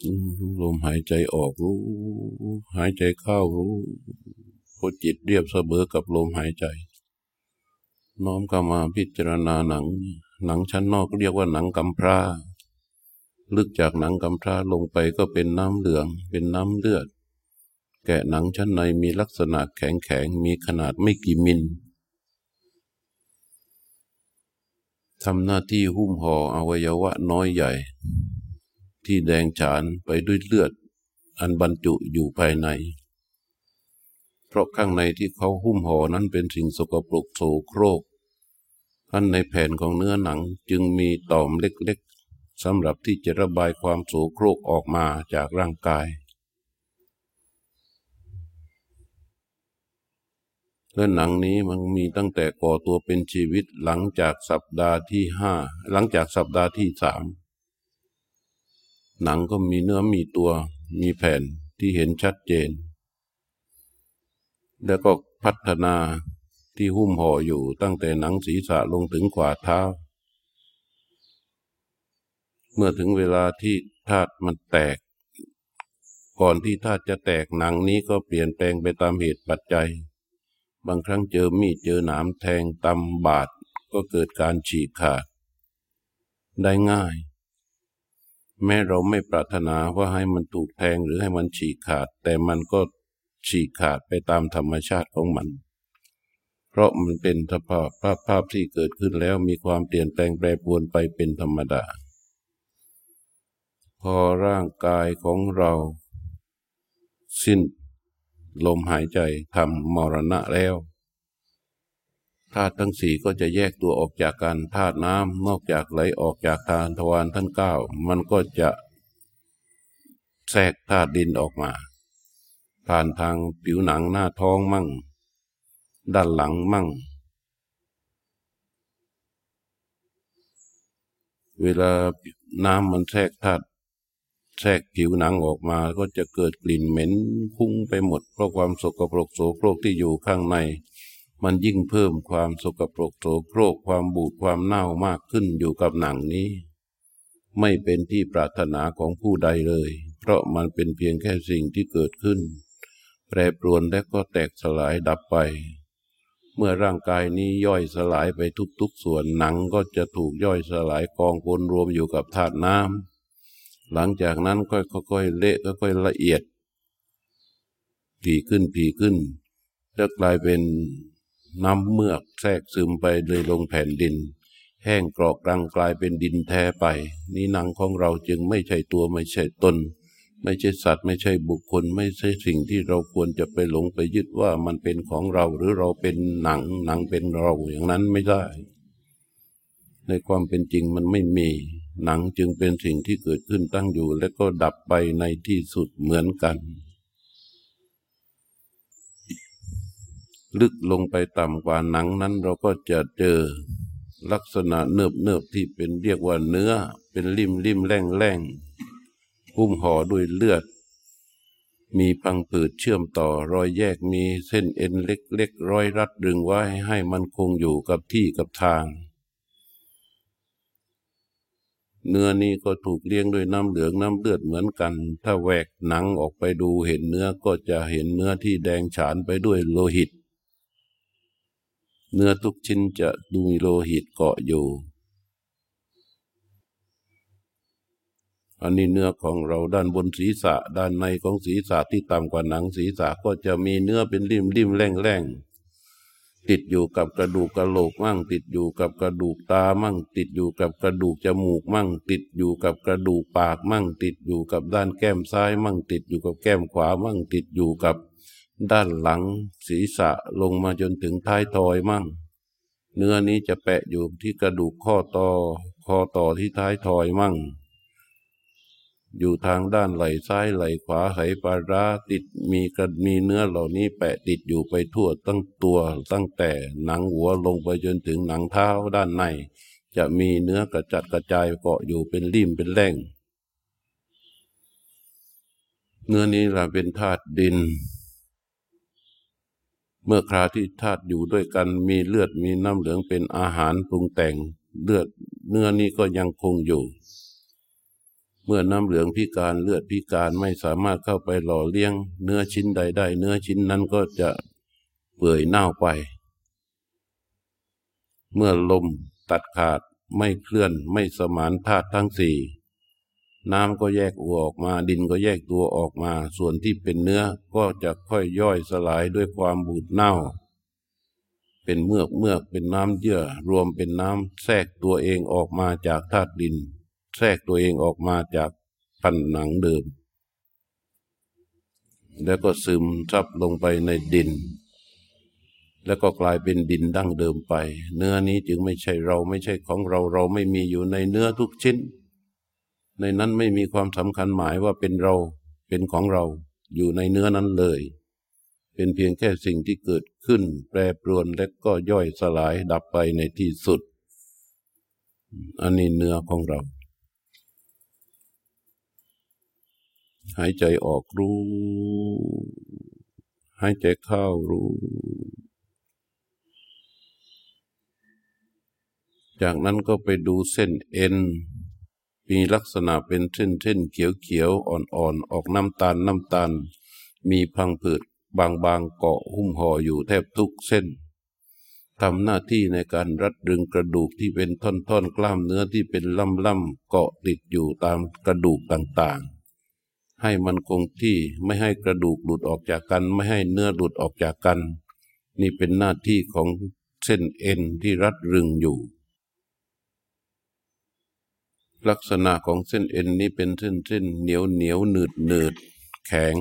รู้ลมหายใจออกรู้ หายใจเข้ารู้พอจิตเรียบเสมอกับลมหายใจ น้อมเข้ามาพิจารณาหนัง หนังชั้นนอกเรียกว่าหนังกำพร้า ลึกจากหนังกำพร้าลงไปก็เป็นน้ำเหลือง เป็นน้ำเลือด แกะหนังชั้นในมีลักษณะแข็งแข็งมีขนาดไม่กี่มิลทำหน้าที่หุ้มห่ออวัยวะน้อยใหญ่ ที่แดงฉานไปด้วยเลือด อันบรรจุอยู่ภายใน เพราะข้างในที่เขาหุ้มห่อนั้นเป็นสิ่งสกปรกโสโครกท่านในแผ่นของเนื้อหนังจึงมีต่อมเล็ก สำหรับที่จะระบายความโสโครกออกมาจากร่างกาย และหนังนี้มันมีตั้งแต่ก่อตัวเป็นชีวิตหลังจากสัปดาห์ที่ห้าหลังจากสัปดาห์ที่สามหนังก็มีเนื้อมีตัวมีแผ่นที่เห็นชัดเจน แล้วก็พัฒนาที่หุ้มห่ออยู่ตั้งแต่หนังศีรษะลงถึงขวาเท้า เมื่อถึงเวลาที่ธาตุมันแตก ก่อนที่ธาตุจะแตกหนังนี้ก็เปลี่ยนแปลงไปตามเหตุปัจจัย บางครั้งเจอมีดเจอหนามแทงตำบาดก็เกิดการฉีกขาด ได้ง่าย แม้เราไม่ปรารถนาว่าให้มันถูกแทงหรือให้มันฉีกขาด แต่มันก็ฉีกขาดไปตามธรรมชาติของมันเพราะมันเป็นสภาพภาพภาพที่เกิดขึ้นแล้วมีความเปลี่ยนแปลงแปรปรวนไปเป็นธรรมดา อร่างกายของเรา สิ้นลมหายใจทำมรณะแล้วธาตุทั้งสี่ก็จะแยกตัวออกจากกันธาตุน้ำนอกจากไหลออกจากทานทวารทั้งเก้ามันก็จะแทรกธาตุดินออกมา ผ่านทางผิวหนังหน้าท้องมั่ง ด้านหลังมั่ง เวลาน้ำมันแทรกธาตุ แทรกผิวหนังออกมาก็จะเกิดกลิ่นเหม็นคุ้งไปหมด เพราะความสกปรกโสโครกที่อยู่ข้างใน มันยิ่งเพิ่มความสกปรกโสโครกความบูดความเน่ามากขึ้นอยู่กับหนังนี้ ไม่เป็นที่ปรารถนาของผู้ใดเลย เพราะมันเป็นเพียงแค่สิ่งที่เกิดขึ้น แปรปรวนและก็แตกสลายดับไป เมื่อร่างกายนี้ย่อยสลายไปทุกๆส่วนหนังก็จะถูกย่อยสลายกองปนรวมอยู่กับธาตุน้ำ หลังจากนั้นค่อยๆเละค่อยๆละเอียดผีขึ้นผีขึ้นจะกลายเป็นน้ำเมือกแทรกซึมไปเลยลงแผ่นดิน แห้งกรอกรังกลายเป็นดินแท้ไป นี่หนังของเราจึงไม่ใช่ตัวไม่ใช่ตน ไม่ใช่สัตว์ ไม่ใช่บุคคล ไม่ใช่สิ่งที่เราควรจะไปหลงไปยึดว่ามันเป็นของเราหรือเราเป็นหนังหนังเป็นเราอย่างนั้นไม่ได้ ในความเป็นจริงมันไม่มี หนังจึงเป็นสิ่งที่เกิดขึ้นตั้งอยู่ และก็ดับไปในที่สุดเหมือนกัน ลึกลงไปต่ำกว่าหนังนั้นเราก็จะเจอลักษณะเนิบเนิบที่เป็นเรียกว่าเนื้อ เป็นริมริมแรงแรงหุ้มห่อด้วยเลือด มีพังผืดเชื่อมต่อรอยแยกมีเส้นเอ็นเล็กๆร้อยรัดดึงไว้ให้มันคงอยู่กับที่กับทาง เนื้อนี้ก็ถูกเลี้ยงด้วยน้ำเหลืองน้ำเลือดเหมือนกัน ถ้าแหวกหนังออกไปดูเห็นเนื้อก็จะเห็นเนื้อที่แดงฉานไปด้วยโลหิต เนื้อทุกชิ้นจะดูมีโลหิตเกาะอยู่อันนี้เนื้อของเราด้านบนศีรษะ ด้านในของศีรษะที่ต่ำกว่าหนังศีรษะก็จะมีเนื้อเป็นริมริมแรงแรง ติดอยู่กับกระดูกกระโหลกมั่ง ติดอยู่กับกระดูกตามั่ง ติดอยู่กับกระดูกจมูกมั่ง ติดอยู่กับกระดูกปากมั่ง ติดอยู่กับด้านแก้มซ้ายมั่ง ติดอยู่กับแก้มขวามั่ง ติดอยู่กับด้านหลังศีรษะลงมาจนถึงท้ายทอยมั่ง เนื้อนี้จะแปะอยู่ที่กระดูกข้อต่อคอต่อที่ท้ายทอยมั่ง อยู่ทางด้านไหล่ซ้ายไหล่ขวาไหปาราติดมีกระมีเนื้อเหล่านี้แปะติดอยู่ไปทั่วตั้งตัวตั้งแต่หนังหัวลงไปจนถึงหนังเท้าด้านใน จะมีเนื้อกระจัดกระจายเกาะอยู่เป็นริมเป็นแร่ง เนื้อนี้ละเป็นธาตุดิน เมื่อคราที่ธาตุอยู่ด้วยกันมีเลือดมีน้ำเหลืองเป็นอาหารปรุงแต่ง เลือดเนื้อนี้ก็ยังคงอยู่ เมื่อน้ำเหลืองพิการเลือดพิการไม่สามารถเข้าไปหล่อเลี้ยง เนื้อชิ้นใดได้ เนื้อชิ้นนั้นก็จะเปื่อยเน่าไป เมื่อลมตัดขาดไม่เคลื่อนไม่สมานธาตุทั้งสี่น้ำก็แยกอัวออกมา ดินก็แยกตัวออกมา ส่วนที่เป็นเนื้อก็จะค่อยย่อยสลายด้วยความบูดเน่า เป็นเมือกเมือกเป็นน้ำเยื่อรวมเป็นน้ำแทรกตัวเองออกมาจากธาตุดิน แทรกตัวเองออกมาจากพันหนังเดิม แล้วก็ซึมซับลงไปในดิน แล้วก็กลายเป็นดินดั้งเดิมไป เนื้อนี้จึงไม่ใช่เราไม่ใช่ของเราเราไม่มีอยู่ในเนื้อทุกชิ้น ในนั้นไม่มีความสำคัญหมายว่าเป็นเราเป็นของเราอยู่ในเนื้อนั้นเลย เป็นเพียงแค่สิ่งที่เกิดขึ้น แปรปรวนและก็ย่อยสลายดับไปในที่สุด อันนี้เนื้อของเรา หายใจออกรู้ หายใจเข้ารู้ จากนั้นก็ไปดูเส้นเอ็น มีลักษณะเป็นเส้นเส้นเขียวเขียวอ่อนๆออกน้ำตาลน้ำตาล มีพังผืดบางๆเกาะหุ้มห่ออยู่แทบทุกเส้นทำหน้าที่ในการรัดดึงกระดูกที่เป็นท่อนๆกล้ามเนื้อที่เป็นล่ำๆเกาะติดอยู่ตามกระดูกต่างๆ ให้มันคงที่ไม่ให้กระดูกหลุดออกจากกัน ไม่ให้เนื้อหลุดออกจากกัน นี่เป็นหน้าที่ของเส้นเอ็นที่รัดรึงอยู่ ลักษณะของเส้นเอ็นนี้เป็นเส้นเส้นเหนียวเหนียวหนืดหนืดแข็ง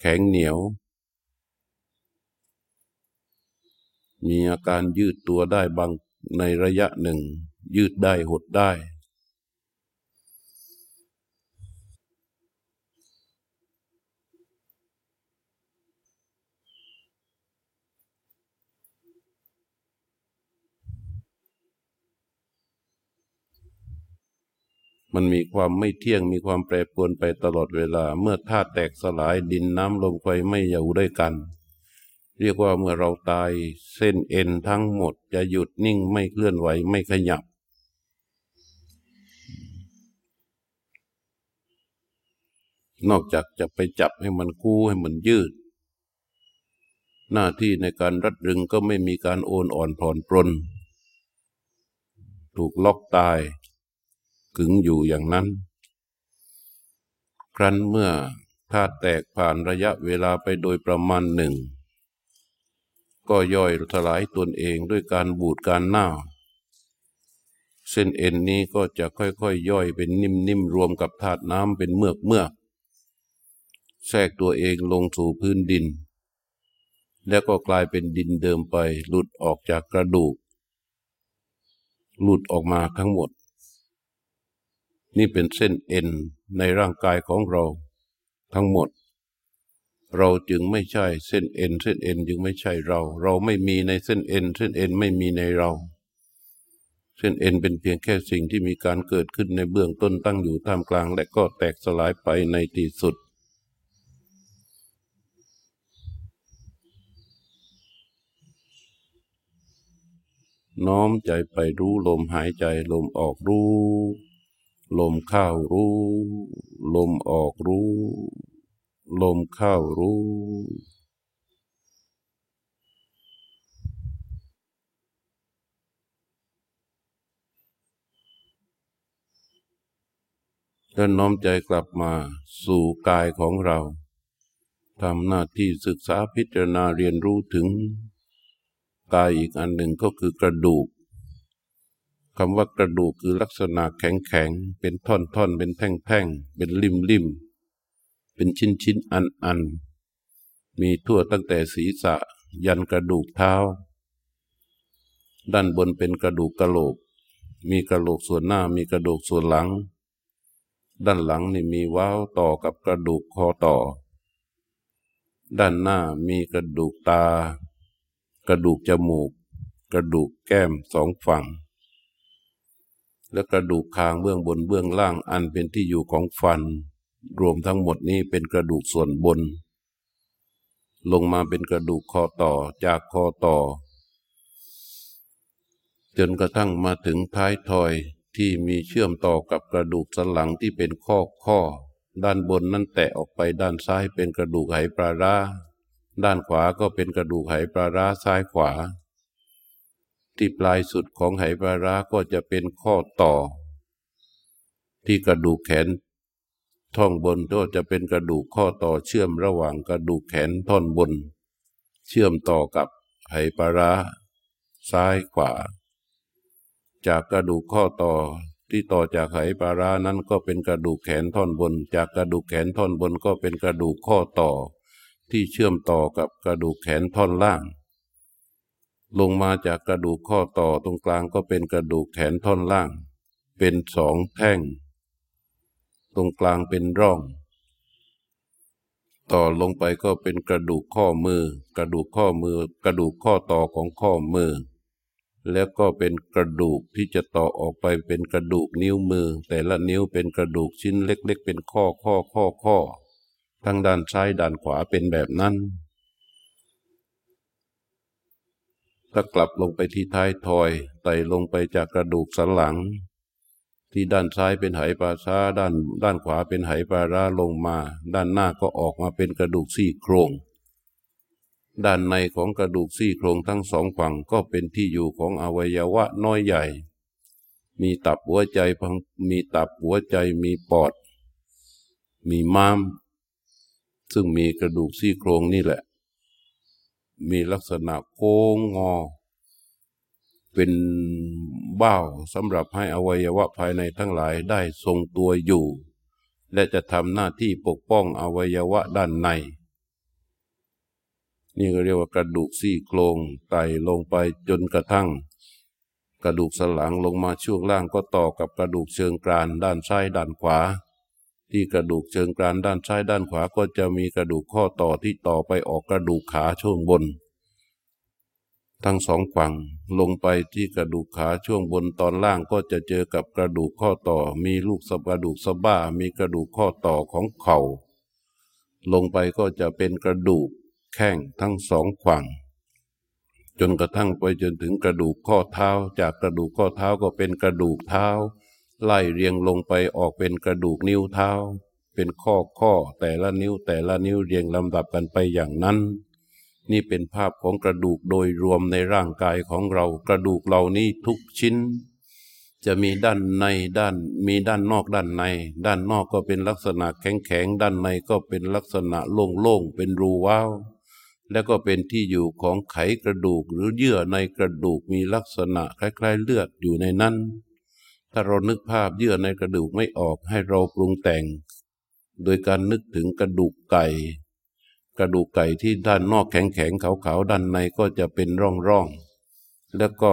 แข็งเหนียว มีอาการยืดตัวได้บางในระยะหนึ่ง ยืดได้หดได้ มันมีความไม่เที่ยงมีความแปรปรวนไปตลอดเวลา เมื่อธาตุแตกสลายดินน้ำลมไฟไม่อยู่ด้วยกัน เรียกว่าเมื่อเราตายเส้นเอ็นทั้งหมด จะหยุดนิ่งไม่เคลื่อนไหวไม่ขยับ นอกจากจะไปจับให้มันกู้ให้มันยืด หน้าที่ในการรัดรึงก็ไม่มีการโอนอ่อนผ่อนปรนถูกล็อกตาย กึงอยู่อย่างนั้น ครั้นเมื่อธาตุแตกผ่านระยะเวลาไปโดยประมาณหนึ่ง ก็ย่อยสลายตนเองด้วยการบูดการหน้าเส้นเอ็นนี้ก็จะค่อยๆยย่อยเป็นนิ่มๆรวมกับธาตุน้ำเป็นเมือกเมือกแทรกตัวเองลงสู่พื้นดิน แล้วก็กลายเป็นดินเดิมไป หลุดออกจากกระดูก หลุดออกมาทั้งหมด นี่เป็นเส้นเอ็นในร่างกายของเราทั้งหมด เราจึงไม่ใช่เส้นเอ็น เส้นเอ็นจึงไม่ใช่เรา เราไม่มีในเส้นเอ็น เส้นเอ็นไม่มีในเรา เส้นเอ็นเป็นเพียงแค่สิ่งที่มีการเกิดขึ้นในเบื้องต้นตั้งอยู่ท่ามกลาง และก็แตกสลายไปในที่สุด น้อมใจไปรู้ลมหายใจลมออกรู้ ลมเข้ารู้ ลมออกรู้ ลมเข้ารู้ แล้วน้อมใจกลับมาสู่กายของเราทำหน้าที่ศึกษาพิจารณาเรียนรู้ถึง กายอีกอันหนึ่งก็คือกระดูก คำว่ากระดูกคือลักษณะแข็งแข็งเป็นท่อนท่อนเป็นแท่งแท่งเป็นริมริมเป็นชิ้นชิ้นอันอันมีทั่วตั้งแต่ศีรษะยันกระดูกเท้า ด้านบนเป็นกระดูกกระโหลก มีกระโหลกส่วนหน้ามีกระดูกส่วนหลัง ด้านหลังนี่มีว้าวต่อกับกระดูกคอต่อ ด้านหน้ามีกระดูกตา กระดูกจมูก กระดูกแก้มสองฝั่ง และกระดูกคางเบื้องบนเบื้องล่างอันเป็นที่อยู่ของฟัน รวมทั้งหมดนี้เป็นกระดูกส่วนบน ลงมาเป็นกระดูกคอต่อจากคอต่อ จนกระทั่งมาถึงท้ายทอยที่มีเชื่อมต่อกับกระดูกสันหลังที่เป็นข้อข้อ ด้านบนนั้นแตะออกไปด้านซ้ายเป็นกระดูกไหปลาร้าด้านขวาก็เป็นกระดูกไหปลาร้าซ้ายขวา ที่ปลายสุดของไหปลาร้าก็จะเป็นข้อต่อ ที่กระดูกแขน ท่องบนก็จะเป็นกระดูกข้อต่อเชื่อมระหว่างกระดูกแขนท่อนบน เชื่อมต่อกับไหปลาร้า ซ้ายขวา จากกระดูกข้อต่อที่ต่อจากไหปลาร้านั้นก็เป็นกระดูกแขนท่อนบน จากกระดูกแขนท่อนบนก็เป็นกระดูกข้อต่อ ที่เชื่อมต่อกับกระดูกแขนท่อนล่าง ลงมาจากกระดูกข้อต่อตรงกลางก็เป็นกระดูกแขนท่อนล่าง เป็นสองแท่ง ตรงกลางเป็นร่อง ต่อลงไปก็เป็นกระดูกข้อมือ กระดูกข้อมือ กระดูกข้อต่อของข้อมือ แล้วก็เป็นกระดูกที่จะต่อออกไปเป็นกระดูกนิ้วมือ แต่ละนิ้วเป็นกระดูกชิ้นเล็ก ๆ เป็นข้อข้อข้อข้อทั้งด้านซ้ายด้านขวาเป็นแบบนั้น ถ้ากลับลงไปที่ท้ายทอยไต่ลงไปจากกระดูกสันหลัง ที่ด้านซ้ายเป็นไหปลาซาด้านด้านขวาเป็นไหปลาราลงมา ด้านหน้าก็ออกมาเป็นกระดูกซี่โครง ด้านในของกระดูกซี่โครงทั้งสองฝั่งก็เป็นที่อยู่ของอวัยวะน้อยใหญ่ มีตับหัวใจมีตับหัวใจมีปอด มีม้าม ซึ่งมีกระดูกซี่โครงนี่แหละ มีลักษณะโค้งงอ เป็นเบ้าสำหรับให้อวัยวะภายในทั้งหลายได้ทรงตัวอยู่ และจะทำหน้าที่ปกป้องอวัยวะด้านใน นี่ก็เรียกว่ากระดูกซี่โครงไต่ลงไปจนกระทั่ง กระดูกสันหลังลงมาช่วงล่างก็ต่อกับกระดูกเชิงกรานด้านซ้ายด้านขวา ที่กระดูกเชิงกรานด้านซ้ายด้านขวาก็จะมีกระดูกข้อต่อที่ต่อไปออกกระดูกขาช่วงบน ทั้งสองฝั่งลงไปที่กระดูกขาช่วงบนตอนล่างก็จะเจอกับกระดูกข้อต่อ มีลูกสะกระดูกสะบ้ามีกระดูกข้อต่อของเขา่า ลงไปก็จะเป็นกระดูกแข้งทั้งสองฝั่งจนกระทั่งไปจนถึงกระดูกข้อเท้า จากกระดูกข้อเท้าก็เป็นกระดูกเท้า ไล่เรียงลงไปออกเป็นกระดูกนิ้วเท้า เป็นข้อข้อแต่ละนิ้วแต่ละนิ้วเรียงลำดับกันไปอย่างนั้น นี่เป็นภาพของกระดูกโดยรวมในร่างกายของเรา กระดูกเหล่านี้ทุกชิ้น จะมีด้านในด้านมีด้านนอกด้านใน ด้านนอกก็เป็นลักษณะแข็งแข็งด้านในก็เป็นลักษณะโล่งๆเป็นรูว้าวแล้วก็เป็นที่อยู่ของไขกระดูกหรือเยื่อในกระดูกมีลักษณะคล้ายๆเลือดอยู่ในนั้น ถ้าเรานึกภาพเยื่อในกระดูกไม่ออกให้เราปรุงแต่ง โดยการนึกถึงกระดูกไก่ กระดูกไก่ที่ด้านนอกแข็งๆขาวๆด้านในก็จะเป็นร่องๆแล้วก็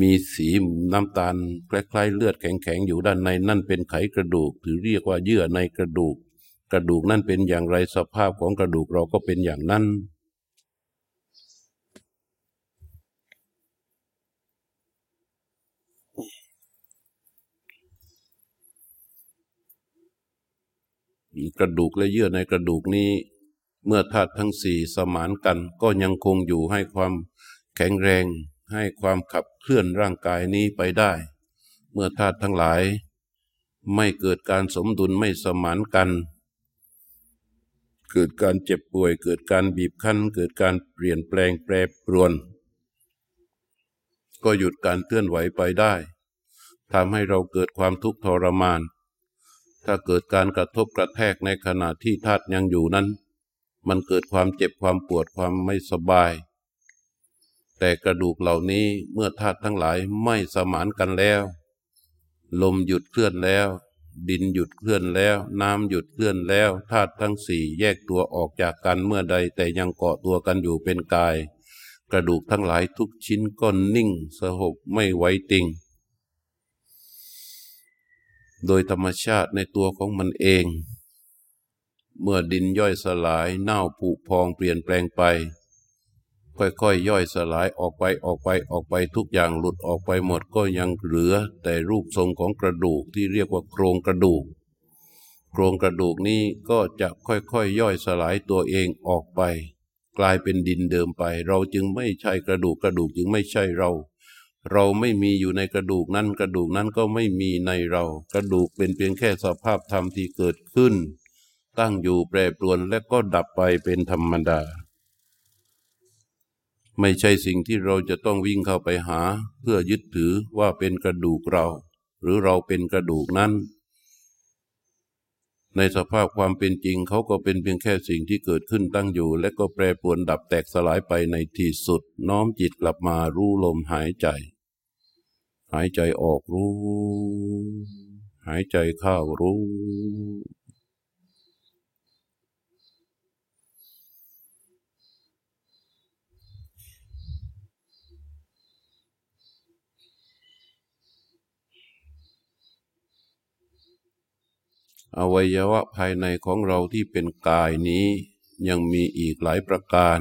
มีสีน้ำตาลคล้ายๆเลือดแข็งๆอยู่ด้านในนั่นเป็นไขกระดูกหรือเรียกว่าเยื่อในกระดูก กระดูกนั่นเป็นอย่างไรสภาพของกระดูกเราก็เป็นอย่างนั้น กระดูกและเยื่อในกระดูกนี้ เมื่อธาตุทั้งสี่สมานกัน ก็ยังคงอยู่ให้ความแข็งแรง ให้ความขับเคลื่อนร่างกายนี้ไปได้ เมื่อธาตุทั้งหลาย ไม่เกิดการสมดุลไม่สมานกัน เกิดการเจ็บป่วย เกิดการบีบคั้น เกิดการเปลี่ยนแปลงแปรปรวน ก็หยุดการเคลื่อนไหวไปได้ทำให้เราเกิดความทุกข์ทรมาน ถ้าเกิดการกระทบกระแทกในขณะที่ธาตุยังอยู่นั้น มันเกิดความเจ็บความปวดความไม่สบาย แต่กระดูกเหล่านี้เมื่อธาตุทั้งหลายไม่สมานกันแล้ว ลมหยุดเคลื่อนแล้ว ดินหยุดเคลื่อนแล้ว น้ำหยุดเคลื่อนแล้วธาตุทั้งสี่แยกตัวออกจากกันเมื่อใดแต่ยังเกาะตัวกันอยู่เป็นกาย กระดูกทั้งหลายทุกชิ้นก็นิ่งสหบไม่ไหวติง โดยธรรมชาติในตัวของมันเอง เมื่อดินย่อยสลายเน่าผุพองเปลี่ยนแปลงไป ค่อยๆยย่อยสลายออกไปออกไปออกไปทุกอย่างหลุดออกไปหมดก็ยังเหลือ แต่รูปทรงของกระดูกที่เรียกว่าโครงกระดูก โครงกระดูกนี้ก็จะค่อยๆยย่อยสลายตัวเองออกไป กลายเป็นดินเดิมไป เราจึงไม่ใช่กระดูกกระดูกจึงไม่ใช่เรา เราไม่มีอยู่ในกระดูกนั้น กระดูกนั้นก็ไม่มีในเรา กระดูกเป็นเพียงแค่สภาพธรรมที่เกิดขึ้น ตั้งอยู่แปรปรวนและก็ดับไปเป็นธรรมดา ไม่ใช่สิ่งที่เราจะต้องวิ่งเข้าไปหา เพื่อยึดถือว่าเป็นกระดูกเรา หรือเราเป็นกระดูกนั้น ในสภาพความเป็นจริงเขาก็เป็นเพียงแค่สิ่งที่เกิดขึ้นตั้งอยู่ และก็แปรปรวนดับแตกสลายไปในที่สุด น้อมจิตกลับมารู้ลมหายใจ หายใจออกรู้ หายใจเข้ารู้ อวัยวะภายในของเราที่เป็นกายนี้ยังมีอีกหลายประการ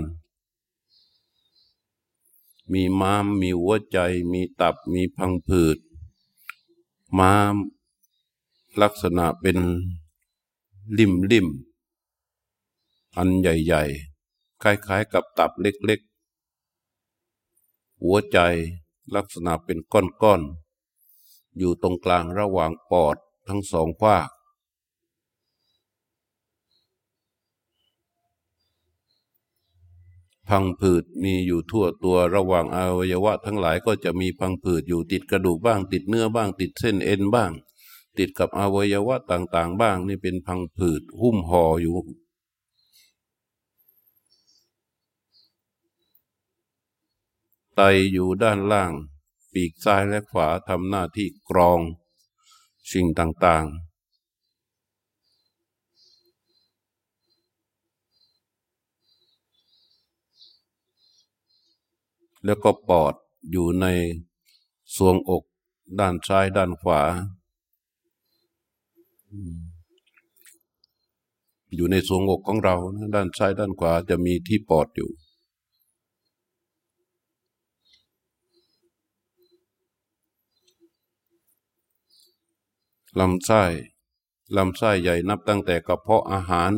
มีม้าม มีหัวใจ มีตับ มีพังผืด ม้าม ลักษณะเป็นริมริมอันใหญ่ๆ คล้ายๆกับตับเล็กๆ หัวใจลักษณะเป็นก้อนๆ อยู่ตรงกลางระหว่างปอดทั้งสองภาค พังผืดมีอยู่ทั่วตัวระหว่างอวัยวะ ทั้งหลายก็จะมีพังผืดอยู่ติดกระดูกบ้าง ติดเนื้อบ้าง ติดเส้นเอ็นบ้าง ติดกับอวัยวะต่างๆ บ้าง นี่เป็นพังผืดหุ้มห่ออยู่ ไตอยู่ด้านล่าง ปีกซ้ายและขวาทำหน้าที่กรอง สิ่งต่างๆ แล้วก็ปอดอยู่ในสวงอกด้านซ้ายด้านขวา อยู่ในสวงอกของเรา ด้านซ้ายด้านขวาจะมีที่ปอดอยู่ ลำไส้ ลำไส้ใหญ่นับตั้งแต่กระเพาะอาหาร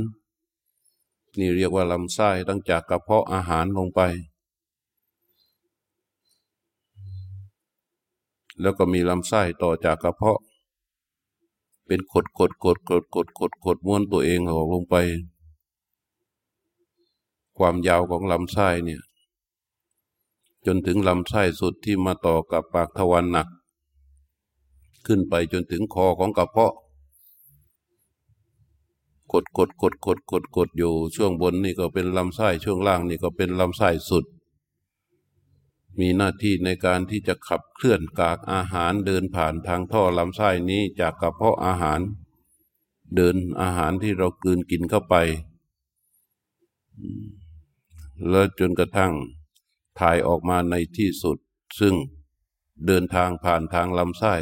นี่เรียกว่าลำไส้ตั้งจากกระเพาะอาหารลงไป แล้วก็มีลำไส้ต่อจากกระเพาะ เป็นขดขดขดขดขดขดขดม้วนตัวเองออกลงไป ความยาวของลำไส้เนี่ยจนถึงลำไส้สุดที่มาต่อกับปากทวารหนัก ขึ้นไปจนถึงคอของกระเพาะ กดกดกดกดกดกดอยู่ช่วงบนนี่ก็เป็นลำไส้ช่วงล่างนี่ก็เป็นลำไส้สุด มีหน้าที่ในการที่จะขับเคลื่อนกากอาหารเดินผ่านทางท่อลำไส้นี้จากกระเพาะอาหาร เดินอาหารที่เรากลืนกินเข้าไป แล้วจนกระทั่งถ่ายออกมาในที่สุด ซึ่งเดินทางผ่านทางลำไส้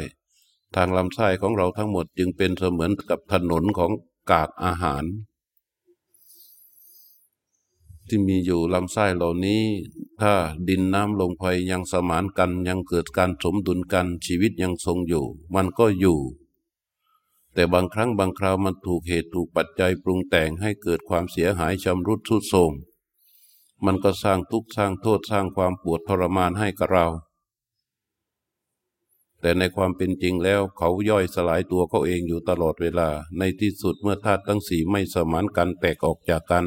ทางลำไส้ของเราทั้งหมดจึงเป็นเสมือนกับถนนของกากอาหาร ที่มีอยู่ลำไส้เหล่านี้ ถ้าดินน้ำลงไปยังสมานกันยังเกิดการสมดุลกันชีวิตยังทรงอยู่ มันก็อยู่ แต่บางครั้งบางคราวมันถูกเหตุถูกปัจจัยปรุงแต่งให้เกิดความเสียหายชำรุดทรุดโทรมมันก็สร้างทุกข์สร้างโทษสร้างความปวดทรมานให้กับเรา แต่ในความเป็นจริงแล้วเขาย่อยสลายตัวเขาเองอยู่ตลอดเวลา ในที่สุดเมื่อธาตุทั้งสี่ไม่สมานกันแตกออกจากกัน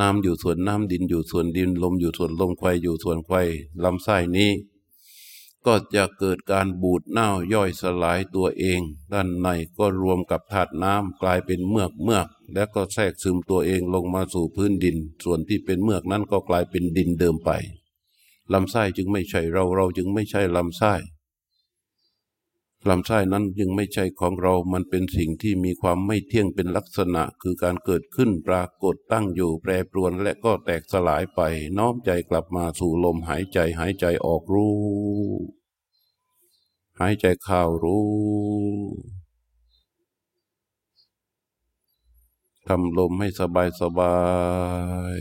น้ำอยู่ส่วนน้ำดินอยู่ส่วนดินลมอยู่ส่วนลมควายอยู่ส่วนควายลำไส้นี้ ก็จะเกิดการบูดเน่าย่อยสลายตัวเอง ด้านในก็รวมกับธาตุน้ำกลายเป็นเมือกเมือก แล้วก็แทรกซึมตัวเองลงมาสู่พื้นดิน ส่วนที่เป็นเมือกนั้นก็กลายเป็นดินเดิมไปลำไส้จึงไม่ใช่เราเราจึงไม่ใช่ลำไส้ ลำไส้นั้นจึงไม่ใช่ของเรา มันเป็นสิ่งที่มีความไม่เที่ยงเป็นลักษณะ คือการเกิดขึ้นปรากฏตั้งอยู่แปรปรวนและก็แตกสลายไป น้อมใจกลับมาสู่ลมหายใจหายใจออกรู้ หายใจเข้ารู้ทำลมให้สบายสบาย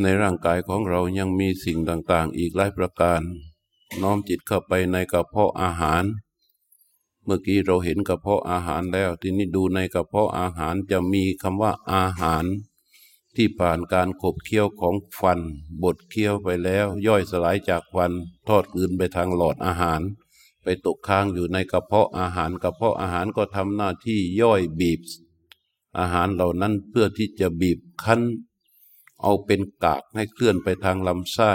ในร่างกายของเรายังมีสิ่งต่าง ๆ อีกหลายประการ น้อมจิตเข้าไปในกระเพาะอาหาร เมื่อกี้เราเห็นกระเพาะอาหารแล้ว ทีนี้ดูในกระเพาะอาหารจะมีคำว่าอาหาร ที่ผ่านการขบเคี้ยวของฟัน บดเคี้ยวไปแล้ว ย่อยสลายจากฟัน ทอดคืนไปทางหลอดอาหาร ไปตกค้างอยู่ในกระเพาะอาหาร กระเพาะอาหารก็ทำหน้าที่ย่อยบีบ อาหารเหล่านั้นเพื่อที่จะบีบคั้น เอาเป็นกากให้เคลื่อนไปทางลำไส้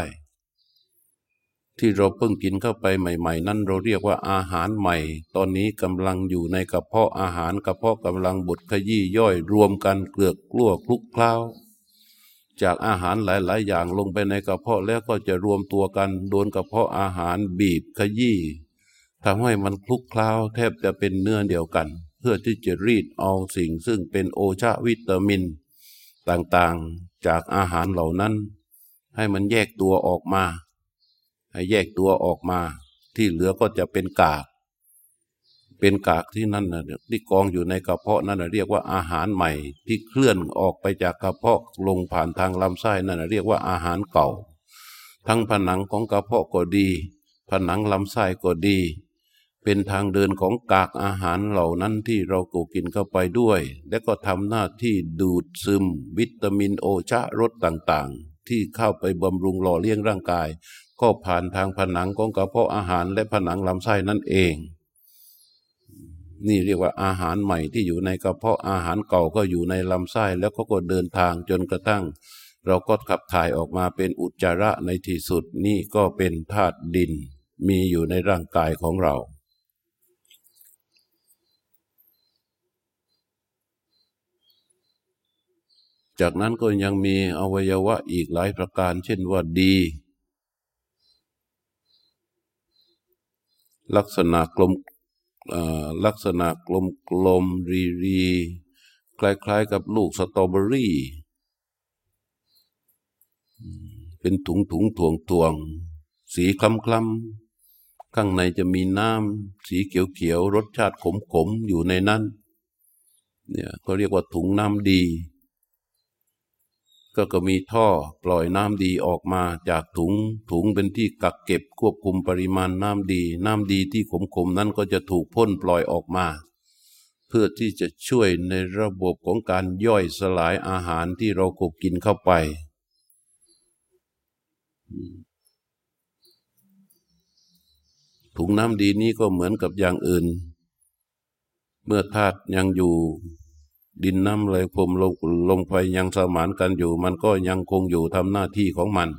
ที่เราเพิ่งกินเข้าไปใหม่ ๆ นั้นเราเรียกว่าอาหารใหม่ ตอนนี้กำลังอยู่ในกระเพาะอาหารกระเพาะกำลังบดขยี้ย่อยรวมกันเกลือกกลั้วคลุกเคล้า จากอาหารหลายๆ อย่างลงไปในกระเพาะแล้วก็จะรวมตัวกันโดนกระเพาะอาหารบีบขยี้ทำให้มันคลุกเคล้าแทบจะเป็นเนื้อเดียวกัน เพื่อที่จะรีดเอาสิ่งซึ่งเป็นโอชาวิตามิน ต่างๆ จากอาหารเหล่านั้น ให้มันแยกตัวออกมา ให้แยกตัวออกมา ที่เหลือก็จะเป็นกาก เป็นกากที่นั่นนะที่กองอยู่ในกระเพาะนั่นนะเรียกว่าอาหารใหม่ที่เคลื่อนออกไปจากกระเพาะลงผ่านทางลำไส้นั่นนะเรียกว่าอาหารเก่า ทั้งผนังของกระเพาะก็ดี ผนังลำไส้ก็ดี เป็นทางเดินของกากอาหารเหล่านั้นที่เรากูกินเข้าไปด้วย และก็ทำหน้าที่ดูดซึม วิตามินโอชะรสต่างๆ ที่เข้าไปบำรุงหล่อเลี้ยงร่างกาย ก็ผ่านทางผนังของกระเพาะอาหารและผนังลำไส้นั่นเอง นี่เรียกว่าอาหารใหม่ที่อยู่ในกระเพาะอาหารเก่าก็อยู่ในลำไส้แล้วก็ก็เดินทางจนกระทั่ง เราก็ขับถ่ายออกมาเป็นอุจจาระในที่สุดนี่ก็เป็นธาตุดิน มีอยู่ในร่างกายของเรา จากนั้นก็ยังมีอวัยวะอีกหลายประการ เช่นว่าดี ลักษณะกลมลักษณะกลมกลมรีรีคล้ายๆกับลูกสตรอเบอรี่ เป็นถุงถุงถ่วงถ่วง สีคล้ำคล้ำข้างในจะมีน้ำสีเขียวเขียวรสชาติขมขมอยู่ในนั้น เนี่ยก็เรียกว่าถุงน้ำดี ก็ก็มีท่อปล่อยน้ำดีออกมาจากถุง ถุงเป็นที่กักเก็บควบคุมปริมาณน้ำดี น้ำดีที่ขมๆนั้นก็จะถูกพ่นปล่อยออกมา เพื่อที่จะช่วยในระบบของการย่อยสลายอาหารที่เรากกินเข้าไป ถุงน้ำดีนี้ก็เหมือนกับอย่างอื่น เมื่อธาตุยังอยู่ ดินน้ำเลยพรมลงลงไฟยังสมานกันอยู่ มันก็ยังคงอยู่ทำหน้าที่ของมัน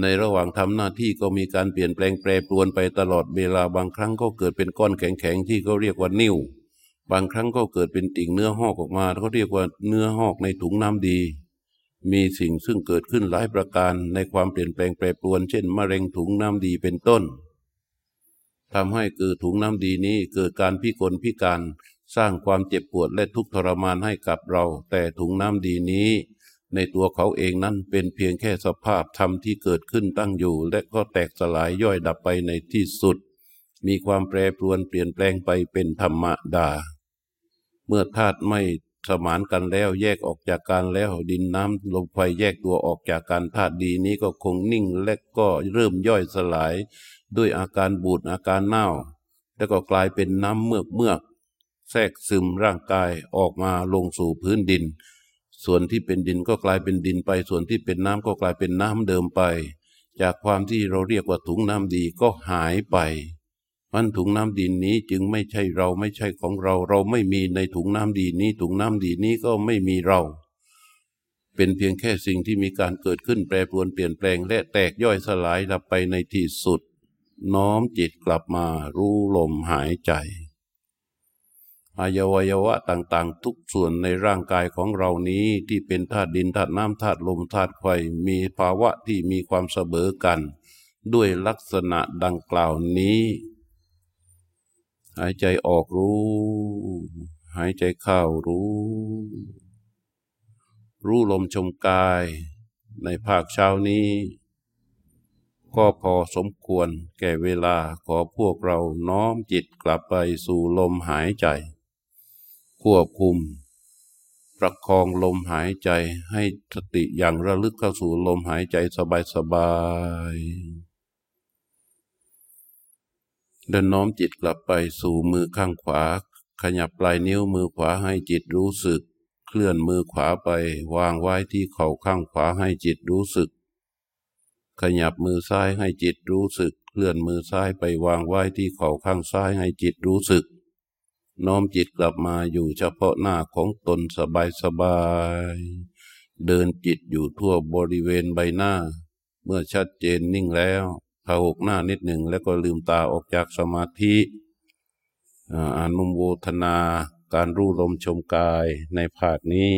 ในระหว่างทำหน้าที่ก็มีการเปลี่ยนแปลงแปรปรวนไปตลอดเวลาบางครั้งก็เกิดเป็นก้อนแข็งๆที่เขาเรียกว่านิ่วบางครั้งก็เกิดเป็นติ่งเนื้อหอกออกมาเขาเรียกว่าเนื้อหอกในถุงน้ำดี มีสิ่งซึ่งเกิดขึ้นหลายประการในความเปลี่ยนแปลงแปรปรวน เช่นมะเร็งถุงน้ำดีเป็นต้นทำให้เกิดถุงน้ำดีนี้เกิดการพิกลพิการ สร้างความเจ็บปวดและทุกข์ทรมานให้กับเรา แต่ถุงน้ำดีนี้ ในตัวเขาเองนั้นเป็นเพียงแค่สภาพธรรมที่เกิดขึ้นตั้งอยู่ และก็แตกสลายย่อยดับไปในที่สุด มีความแปรปรวนเปลี่ยนแปลงไปเป็นธรรมดา เมื่อธาตุไม่สมานกันแล้วแยกออกจากกันแล้วดินน้ำลมไฟแยกตัวออกจากกันธาตุดีนี้ก็คงนิ่งและก็เริ่มย่อยสลาย ด้วยอาการบูดอาการเน่า แล้วก็กลายเป็นน้ำเมือกเมือก แทรกซึมร่างกายออกมาลงสู่พื้นดิน ส่วนที่เป็นดินก็กลายเป็นดินไป ส่วนที่เป็นน้ำก็กลายเป็นน้ำเดิมไป จากความที่เราเรียกว่าถุงน้ำดีก็หายไปมันถุงน้ำดินนี้จึงไม่ใช่เราไม่ใช่ของเรา เราไม่มีในถุงน้ำดีนี้ ถุงน้ำดีนี้ก็ไม่มีเรา เป็นเพียงแค่สิ่งที่มีการเกิดขึ้นแปรปรวนเปลี่ยนแปลง และแตกย่อยสลายดับไปในที่สุด น้อมจิตกลับมารู้ลมหายใจ อายวัยวะต่างๆ ทุกส่วนในร่างกายของเรานี้ที่เป็นธาตุดินธาตุน้ำธาตุลมธาตุไฟมีภาวะที่มีความเสมอกัน ด้วยลักษณะดังกล่าวนี้ หายใจออกรู้ หายใจเข้ารู้ รู้ลมชมกาย ในภาคเช้านี้ ก็พอสมควรแก่เวลาขอพวกเราน้อมจิตกลับไปสู่ลมหายใจ ควบคุม ประคองลมหายใจให้สติอย่างระลึกเข้าสู่ลมหายใจสบายๆเดินน้อมจิตกลับไปสู่มือข้างขวา ขยับปลายนิ้วมือขวาให้จิตรู้สึก เคลื่อนมือขวาไป วางไว้ที่เข่าข้างขวาให้จิตรู้สึก ขยับมือซ้ายให้จิตรู้สึก เคลื่อนมือซ้ายไปวางไว้ที่เข่าข้างซ้ายให้จิตรู้สึก น้อมจิตกลับมาอยู่เฉพาะหน้าของตนสบายสบาย เดินจิตอยู่ทั่วบริเวณใบหน้า เมื่อชัดเจนนิ่งแล้วพาหกหน้านิดหนึ่งแล้วก็ลืมตาออกจากสมาธิอานุโมทนาการรู้ลมชมกายในภาคนี้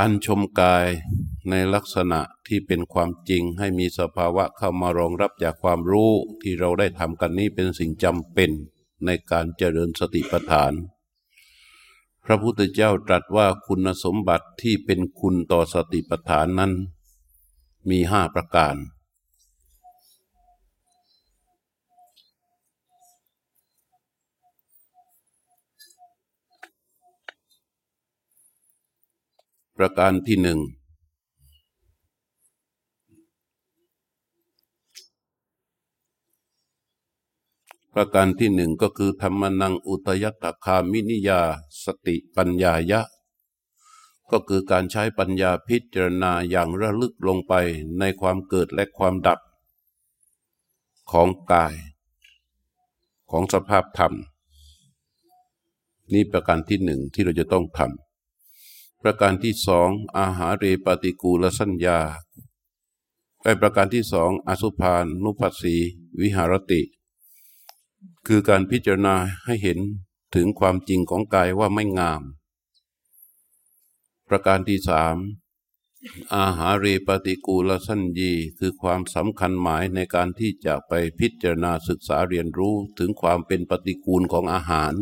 การชมกายในลักษณะที่เป็นความจริงให้มีสภาวะเข้ามารองรับจากความรู้ที่เราได้ทำกันนี้เป็นสิ่งจำเป็นในการเจริญสติปัฏฐาน พระพุทธเจ้าตรัสว่าคุณสมบัติที่เป็นคุณต่อสติปัฏฐานนั้น มีห้าประการ ประการที่หนึ่งประการที่หนึ่งก็คือ ธรรมนังอุตยัตคามินิยา สติปัญญายะ ก็คือการใช้ปัญญาพิจารณาอย่างระลึกลงไปในความเกิดและความดับ ของกาย ของสภาพธรรม นี่ประการที่หนึ่งที่เราจะต้องทำ ประการที่สองอาหาเรปฏิกูลสัญญาไปประการที่สองอสุภานุปัสสีวิหารติ คือการพิจารณาให้เห็นถึงความจริงของกายว่าไม่งาม ประการที่สามอาหารีปฏิกูลสัญญีคือความสำคัญหมายในการที่จะไปพิจารณาศึกษาเรียนรู้ถึงความเป็นปฏิกูลของอาหาร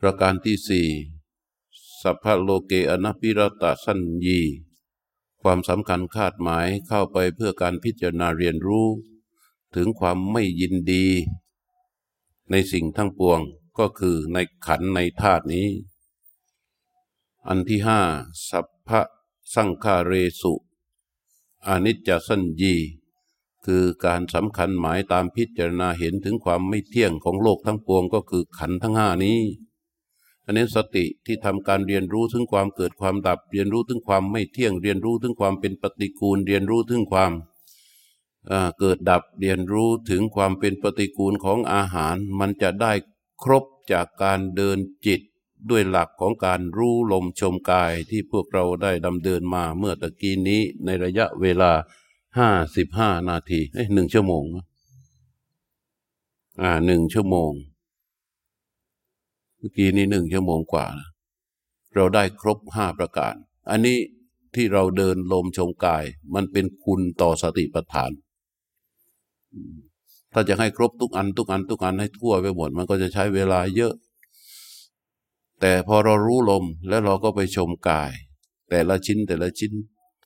ประการที่สี่ สัพพโลเกอนัปิรตสัญญี ความสำคัญคาดหมายเข้าไปเพื่อการพิจารณาเรียนรู้ ถึงความไม่ยินดี ในสิ่งทั้งปวงก็คือในขันในธาตุนี้ อันที่ห้าสัพพะสังฆาเรสุอนิจจสัญญี คือการสำคัญหมายตามพิจารณาเห็นถึงความไม่เที่ยงของโลกทั้งปวงก็คือขันทั้งห้านี้ อันนี้สติที่ทำการเรียนรู้ถึงความเกิดความดับ เรียนรู้ถึงความไม่เที่ยง เรียนรู้ถึงความเป็นปฏิกูล เรียนรู้ถึงความเกิดดับ เรียนรู้ถึงความเป็นปฏิกูลของอาหาร มันจะได้ครบจากการเดินจิตด้วยหลักของการรู้ลมชมกายที่พวกเราได้ดำเดินมาเมื่อตะกี้นี้ในระยะเวลาห้าสิบห้านาทีเอ้หนึ่งชั่วโมงอ่าหนึ่งชั่วโมง เมื่อกี้นี้หนึ่งชั่วโมงกว่านะเราได้ครบห้าประการ อันนี้ที่เราเดินลมชมกาย มันเป็นคุณต่อสติปัฏฐาน ถ้าจะให้ครบทุกอันทุกอันทุกอันให้ทั่วไปหมด มันก็จะใช้เวลาเยอะ แต่พอเรารู้ลมแล้วเราก็ไปชมกาย แต่ละชิ้นแต่ละชิ้น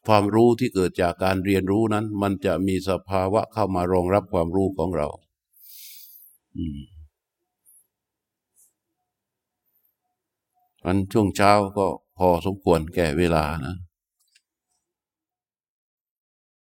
ความรู้ที่เกิดจากการเรียนรู้นั้น มันจะมีสภาวะเข้ามารองรับความรู้ของเรา อืม อันช่วงเช้าก็พอสมควรแก่เวลานะ